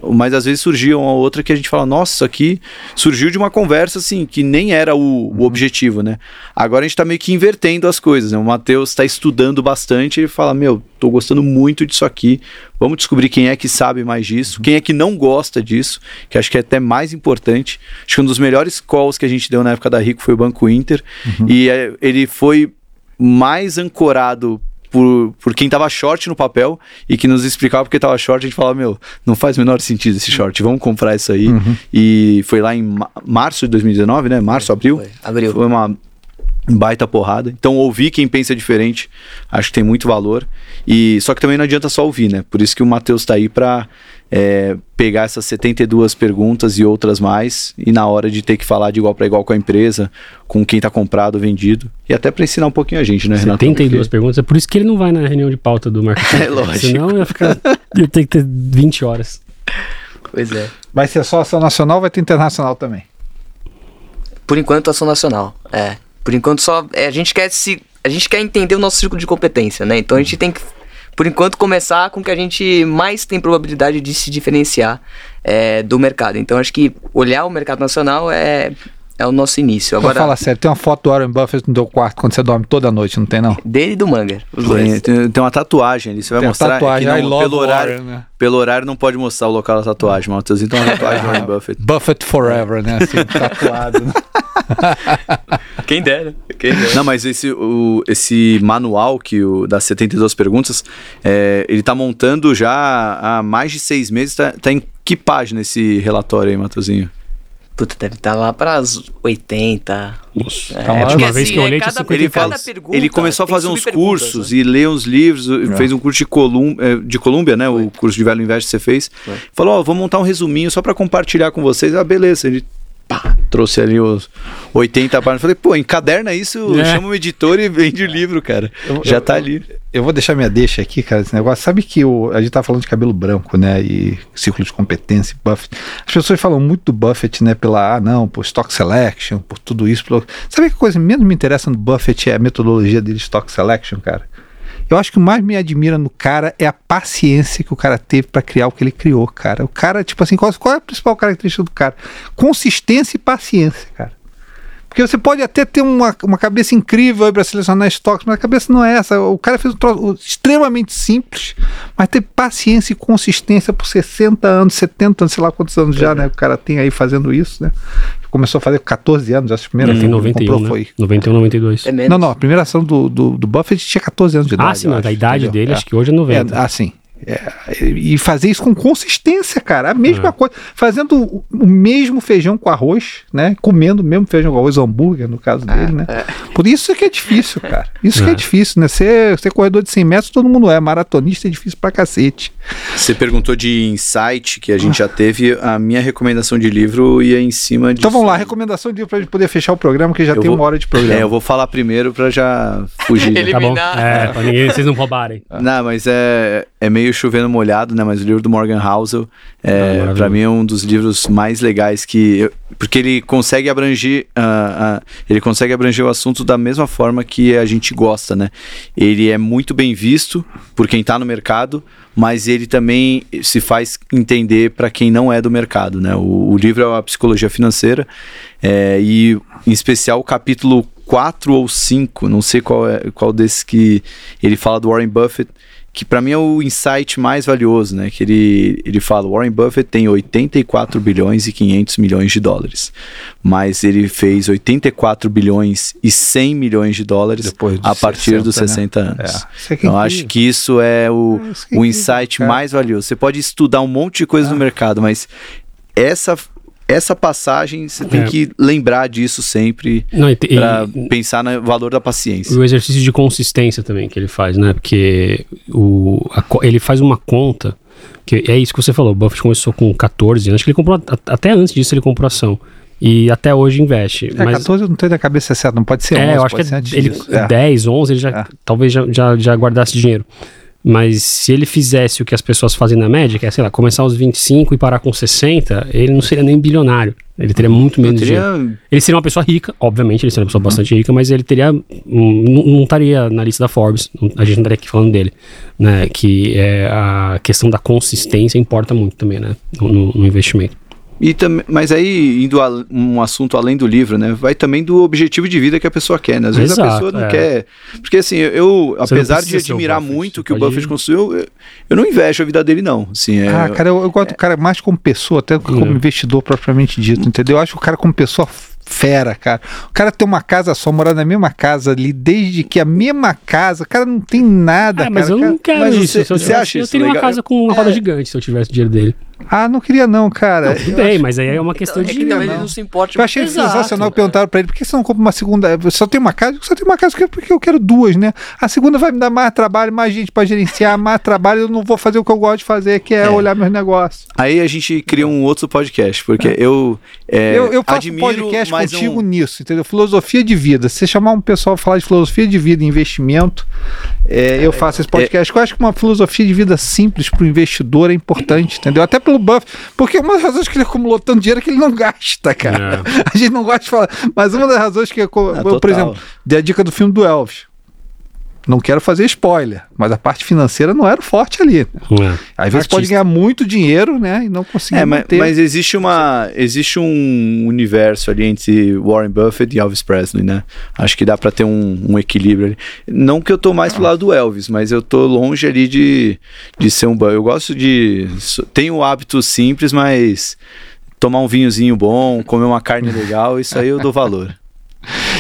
Mas às vezes surgia uma outra que a gente fala, nossa, isso aqui surgiu de uma conversa assim, que nem era o, o objetivo, né? Agora a gente está meio que invertendo as coisas, né? O Matheus está estudando bastante e fala, meu, tô gostando muito disso aqui. Vamos descobrir quem é que sabe mais disso, quem é que não gosta disso, que acho que é até mais importante. Acho que um dos melhores calls que a gente deu na época da Rico foi o Banco Inter. Uhum. E é, ele foi mais ancorado por, por quem tava short no papel e que nos explicava porque tava short, a gente falava, meu, não faz o menor sentido esse short, vamos comprar isso aí. Uhum. E foi lá em março de 2019, né? Março, abril. Foi, abril. Foi uma baita porrada. Então ouvir quem pensa diferente, acho que tem muito valor. E só que também não adianta só ouvir, né? Por isso que o Matheus está aí para é, pegar essas 72 perguntas e outras mais e na hora de ter que falar de igual para igual com a empresa, com quem está comprado, vendido e até para ensinar um pouquinho a gente, né, Renato? 72 Porque... perguntas, é por isso que ele não vai na reunião de pauta do marketing. É lógico. Senão ia ficar ia ter que ter 20 horas. Pois é. Vai ser só ação nacional, vai ter internacional também. Por enquanto ação nacional. É. Por enquanto só é, a gente quer se a gente quer entender o nosso círculo de competência, né? Então a gente tem que por enquanto começar com o que a gente mais tem probabilidade de se diferenciar é, do mercado. Então acho que olhar o mercado nacional é é o nosso início. Agora, fala sério, tem uma foto do Warren Buffett no teu quarto quando você dorme toda noite, não tem não? Dele e do Munger, dois. Tem, tem, uma tatuagem ali, você vai tem mostrar. Tatuagem, é não, pelo, horário, Warren, né? pelo horário não pode mostrar o local da tatuagem, mas tem uma tatuagem do Warren Buffett. Buffett forever, né? Assim, tatuado. Né? Quem dera. Quem dera. Não, mas esse, o, esse manual que o, das 72 perguntas, é, ele tá montando já há mais de seis meses. Tá, tá em que página esse relatório aí, Matozinho? Puta, deve estar lá para as 80. Nossa, É, tá porque uma vez assim, que eu é olhei, tinha cada- 50 Ele, fala, cada pergunta ele começou a fazer uns subperguntas, cursos né? e ler uns livros, fez um curso de, Colum, eh, de Colômbia, né? O curso de Velho Invest que você fez. Foi. Falou, ó, vou montar um resuminho só pra compartilhar com vocês. Ah, beleza. Ele pá, trouxe ali os 80 páginas. Falei, pô, encaderna isso, É. chama o editor e vende o livro, cara. Eu- Já eu- tá ali. Eu vou deixar minha deixa aqui, cara, esse negócio. Sabe que o, a gente tá falando de cabelo branco, né? E círculo de competência, Buffett. As pessoas falam muito do Buffett, né? Pela, ah, não, por stock selection, por tudo isso. Pelo... Sabe que a coisa menos me interessa no Buffett é a metodologia dele de stock selection, cara? Eu acho que o mais me admira no cara é a paciência que o cara teve para criar o que ele criou, cara. O cara, tipo assim, qual, qual é a principal característica do cara? Consistência e paciência, cara. Porque você pode até ter uma, uma cabeça incrível para selecionar estoques, mas a cabeça não é essa. O cara fez um troço extremamente simples, mas teve paciência e consistência por 60 anos, 70 anos, sei lá quantos anos já, né? O cara tem aí fazendo isso, né? Começou a fazer com 14 anos, ação que ele 91, comprou né? foi. 91, 92. É menos. Não, não, a primeira ação do, do, do Buffett tinha 14 anos de idade. ah, sim, mas acho, da idade entendeu? dele, É. acho que hoje é 90. É, assim. É, e fazer isso com consistência, cara. A mesma É. coisa. Fazendo o, mesmo feijão com arroz, né? Comendo o mesmo feijão com arroz, hambúrguer, no caso dele, né? Por isso que é difícil, cara. Isso que é É. difícil, né? Ser, ser corredor de 100 metros, todo mundo é. Maratonista é difícil pra cacete. Você perguntou de insight que a gente já teve. A minha recomendação de livro ia em cima de. Então vamos lá, recomendação de livro pra gente poder fechar o programa, que já Eu tem vou- uma hora de programa. É, eu vou falar primeiro pra já fugir. né? Ele- Tá bom? eliminar. É, pra ninguém, vocês não roubarem. Não, mas é, é meio chovendo molhado, né? Mas o livro do Morgan Housel, Ah, é, maravilhoso. para mim, é um dos livros mais legais que. eu- porque ele consegue abranger. ah, ah, ele consegue abranger o assunto da mesma forma que a gente gosta, né? Ele é muito bem visto por quem tá no mercado, mas ele também se faz entender para quem não é do mercado, né? O, o livro é a psicologia financeira, é, e em especial o capítulo 4 ou 5, não sei qual é qual desses que ele fala do Warren Buffett, que para mim é o insight mais valioso, né? Que ele, ele fala, Warren Buffett tem 84 bilhões e 500 milhões de dólares, mas ele fez 84 bilhões e 100 milhões de dólares a partir 60, dos né? 60 anos. É. É que é Eu acho que isso é o, É, é o insight cara. mais valioso. Você pode estudar um monte de coisa no mercado, mas essa essa passagem você tem É. que lembrar disso sempre para pensar no valor da paciência. E o exercício de consistência também que ele faz, né? Porque o, a ele faz uma conta, que é isso que você falou, o Buffett começou com 14 anos, acho que ele comprou, a- até antes disso ele comprou ação. E até hoje investe. É, mas, 14 eu não tenho da cabeça certa, não pode ser 11, é, eu acho que pode ser é, antes ele, disso. É. 10, 11, ele já, É. talvez já, já, já guardasse dinheiro. Mas se ele fizesse o que as pessoas fazem na média, que é, sei lá, começar aos 25 e parar com 60, ele não seria nem bilionário. Ele teria muito menos dinheiro. Teria- Ele seria uma pessoa rica, obviamente, ele seria uma pessoa bastante rica, mas ele teria. Não, estaria na lista da Forbes, a gente não estaria aqui falando dele. Né? Que é a questão da consistência importa muito também, né? No- no investimento. E também, mas aí, indo a um assunto além do livro, né? Vai também do objetivo de vida que a pessoa quer, né? Às vezes a Exato, pessoa não é. quer. Porque assim, eu, Você apesar de admirar Buffett, muito o que o pode- Buffett construiu, eu, eu não invejo a vida dele, não. Assim, é, Ah, cara, eu, eu gosto do cara mais como pessoa, até como Hum. investidor propriamente dito, entendeu? Eu acho o cara como pessoa fera, cara. O cara tem uma casa só, morar na mesma casa ali, desde que a mesma casa, o cara não tem nada, Ah, cara. mas eu Cara- não quero mas isso. você- Se eu, você tivesse- acha eu isso teria uma legal? casa com uma roda gigante se eu tivesse o dinheiro dele. Ah, não queria não, cara. Tudo Eu bem, acho- mas aí é uma questão é de. que talvez não. ele não se importe. Eu achei Exato. sensacional. Perguntaram pra ele, por que você não compra uma segunda? Eu Só tem uma casa? Eu Só tem uma casa porque- porque eu quero duas, né? A segunda vai me dar mais trabalho, mais gente pra gerenciar, mais trabalho. Eu não vou fazer o que eu gosto de fazer, que é, É. olhar meus negócios. Aí a gente cria um outro podcast, porque eu, é, eu, eu faço admiro podcast mais contigo um- nisso, entendeu? Filosofia de vida. Se você chamar um pessoal pra falar de filosofia de vida e investimento, é, eu faço esse podcast. Eu acho que uma filosofia de vida simples pro investidor é importante, entendeu? Até pelo Buff. Porque uma das razões que ele acumulou tanto dinheiro é que ele não gasta, cara. A gente não gosta de falar. Mas uma das razões que, eu, Ah, por exemplo, dei a dica do filme do Elvis. Não quero fazer spoiler, mas a parte financeira não era forte ali. É. Às vezes pode ganhar muito dinheiro, né? E não conseguir É, mas, manter. mas existe uma existe um universo ali entre Warren Buffett e Elvis Presley, né? Acho que dá pra ter um, um equilíbrio ali. Não que eu tô mais pro lado do Elvis, mas eu tô longe ali de, de ser um eu gosto de tenho o hábito simples, mas tomar um vinhozinho bom, comer uma carne legal, isso aí eu dou valor.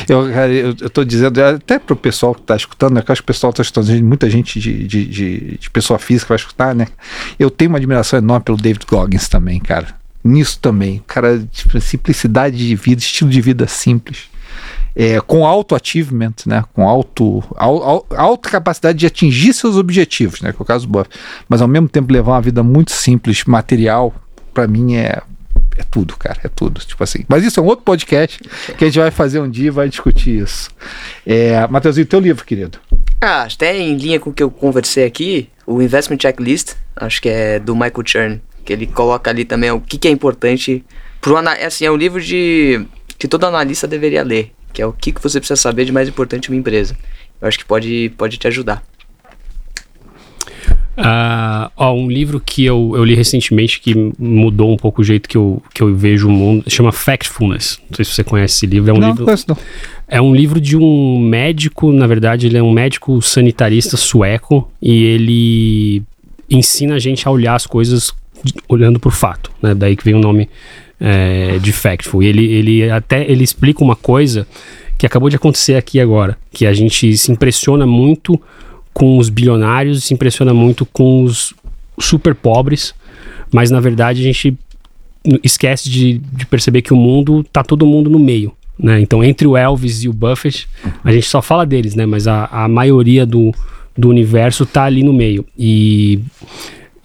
Eu, cara, eu, eu tô dizendo, até pro pessoal que tá escutando, né? Que acho que o pessoal tá escutando, muita gente de, de, de, de pessoa física vai escutar, né? Eu tenho uma admiração enorme pelo David Goggins também, cara. Nisso também. Cara, tipo, simplicidade de vida, estilo de vida simples. É, com auto achievement, né? Com alto, al, alta capacidade de atingir seus objetivos, né? Que é o caso do. Mas ao mesmo tempo levar uma vida muito simples, material, para mim é é tudo, cara, é tudo. Tipo assim. Mas isso é um outro podcast que a gente vai fazer um dia e vai discutir isso. É, Matheusinho, teu livro, querido. Ah, até em linha com o que eu conversei aqui, o Investment Checklist, acho que é do Michael Chern, que ele coloca ali também o que, que é importante pro assim, é um livro de que todo analista deveria ler, que é o que, que você precisa saber de mais importante uma empresa. Eu acho que pode, pode te ajudar. Uh, ó, um livro que eu, eu li recentemente que mudou um pouco o jeito que eu, que eu vejo o mundo, chama Factfulness. Não sei se você conhece esse livro. É um não, livro. Conheço, não. É um livro de um médico, na verdade, ele é um médico sanitarista sueco e ele ensina a gente a olhar as coisas olhando o fato, né? Daí que vem o nome é, de Factful. E ele, ele até ele explica uma coisa que acabou de acontecer aqui agora, que a gente se impressiona muito com os bilionários, se impressiona muito com os super pobres, mas na verdade a gente esquece de, de perceber que o mundo tá todo mundo no meio. Né? Então, entre o Elvis e o Buffett, a gente só fala deles, né? Mas a, a maioria do, do universo tá ali no meio. E,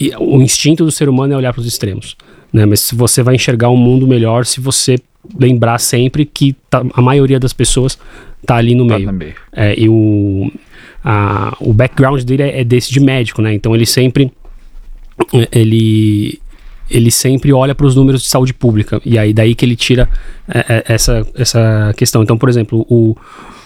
e o instinto do ser humano é olhar para os extremos. Né? Mas se você vai enxergar um mundo melhor se você lembrar sempre que tá, a maioria das pessoas tá ali no tá meio. meio. É, e o, a, o background dele é, é desse de médico, né? Então ele sempre ele ele sempre olha para os números de saúde pública e aí daí que ele tira é, é, essa, essa questão. Então, por exemplo, o,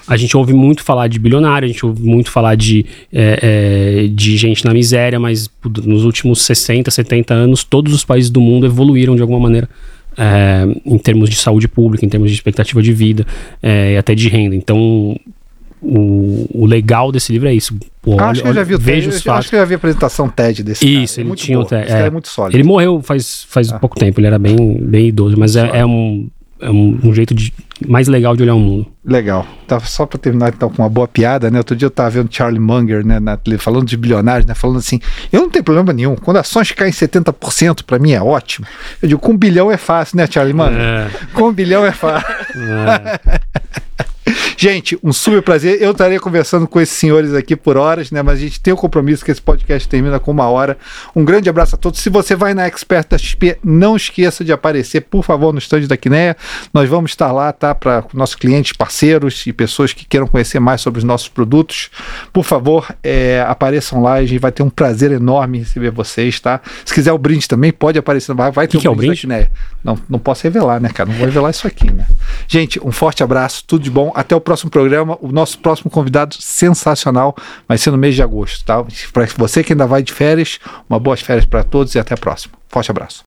a gente ouve muito falar de bilionário, a gente ouve muito falar de, é, é, de gente na miséria, mas nos últimos 60, 70 anos, todos os países do mundo evoluíram de alguma maneira é, em termos de saúde pública, em termos de expectativa de vida é, e até de renda. Então, o, o legal desse livro é isso. Pô, acho que eu já vi o TED, os fatos. Acho que eu já vi a apresentação TED desse Isso, cara. ele é tinha o TED. É, é, muito sólido. Ele morreu faz, faz ah. pouco tempo, ele era bem, bem idoso, mas é, é, um, é um, um, jeito de, mais legal de olhar o mundo. Legal. Tá, só para terminar então com uma boa piada, né? Outro dia eu tava vendo Charlie Munger, né, na, falando de bilionários, né, falando assim: "Eu não tenho problema nenhum. Quando ações caem 70%, para mim é ótimo". Eu digo: "Com um bilhão é fácil, né, Charlie Munger? É. Com um bilhão é fácil". É. Gente, um super prazer. Eu estaria conversando com esses senhores aqui por horas, né? Mas a gente tem o compromisso que esse podcast termina com uma hora. Um grande abraço a todos. Se você vai na Expert da XP, não esqueça de aparecer, por favor, no estande da Quineia. Nós vamos estar lá, tá? Para nossos clientes, parceiros e pessoas que queiram conhecer mais sobre os nossos produtos. Por favor, é, apareçam lá. A gente vai ter um prazer enorme receber vocês, tá? Se quiser o brinde também, pode aparecer. Vai, vai ter que um que brinde, é o brinde? Não, não posso revelar, né, cara? Não vou revelar isso aqui, né? Gente, um forte abraço, tudo de bom. Até o próximo programa. O nosso próximo convidado sensacional vai ser no mês de agosto, tá? Para você que ainda vai de férias, uma boas férias para todos e até a próxima. Forte abraço.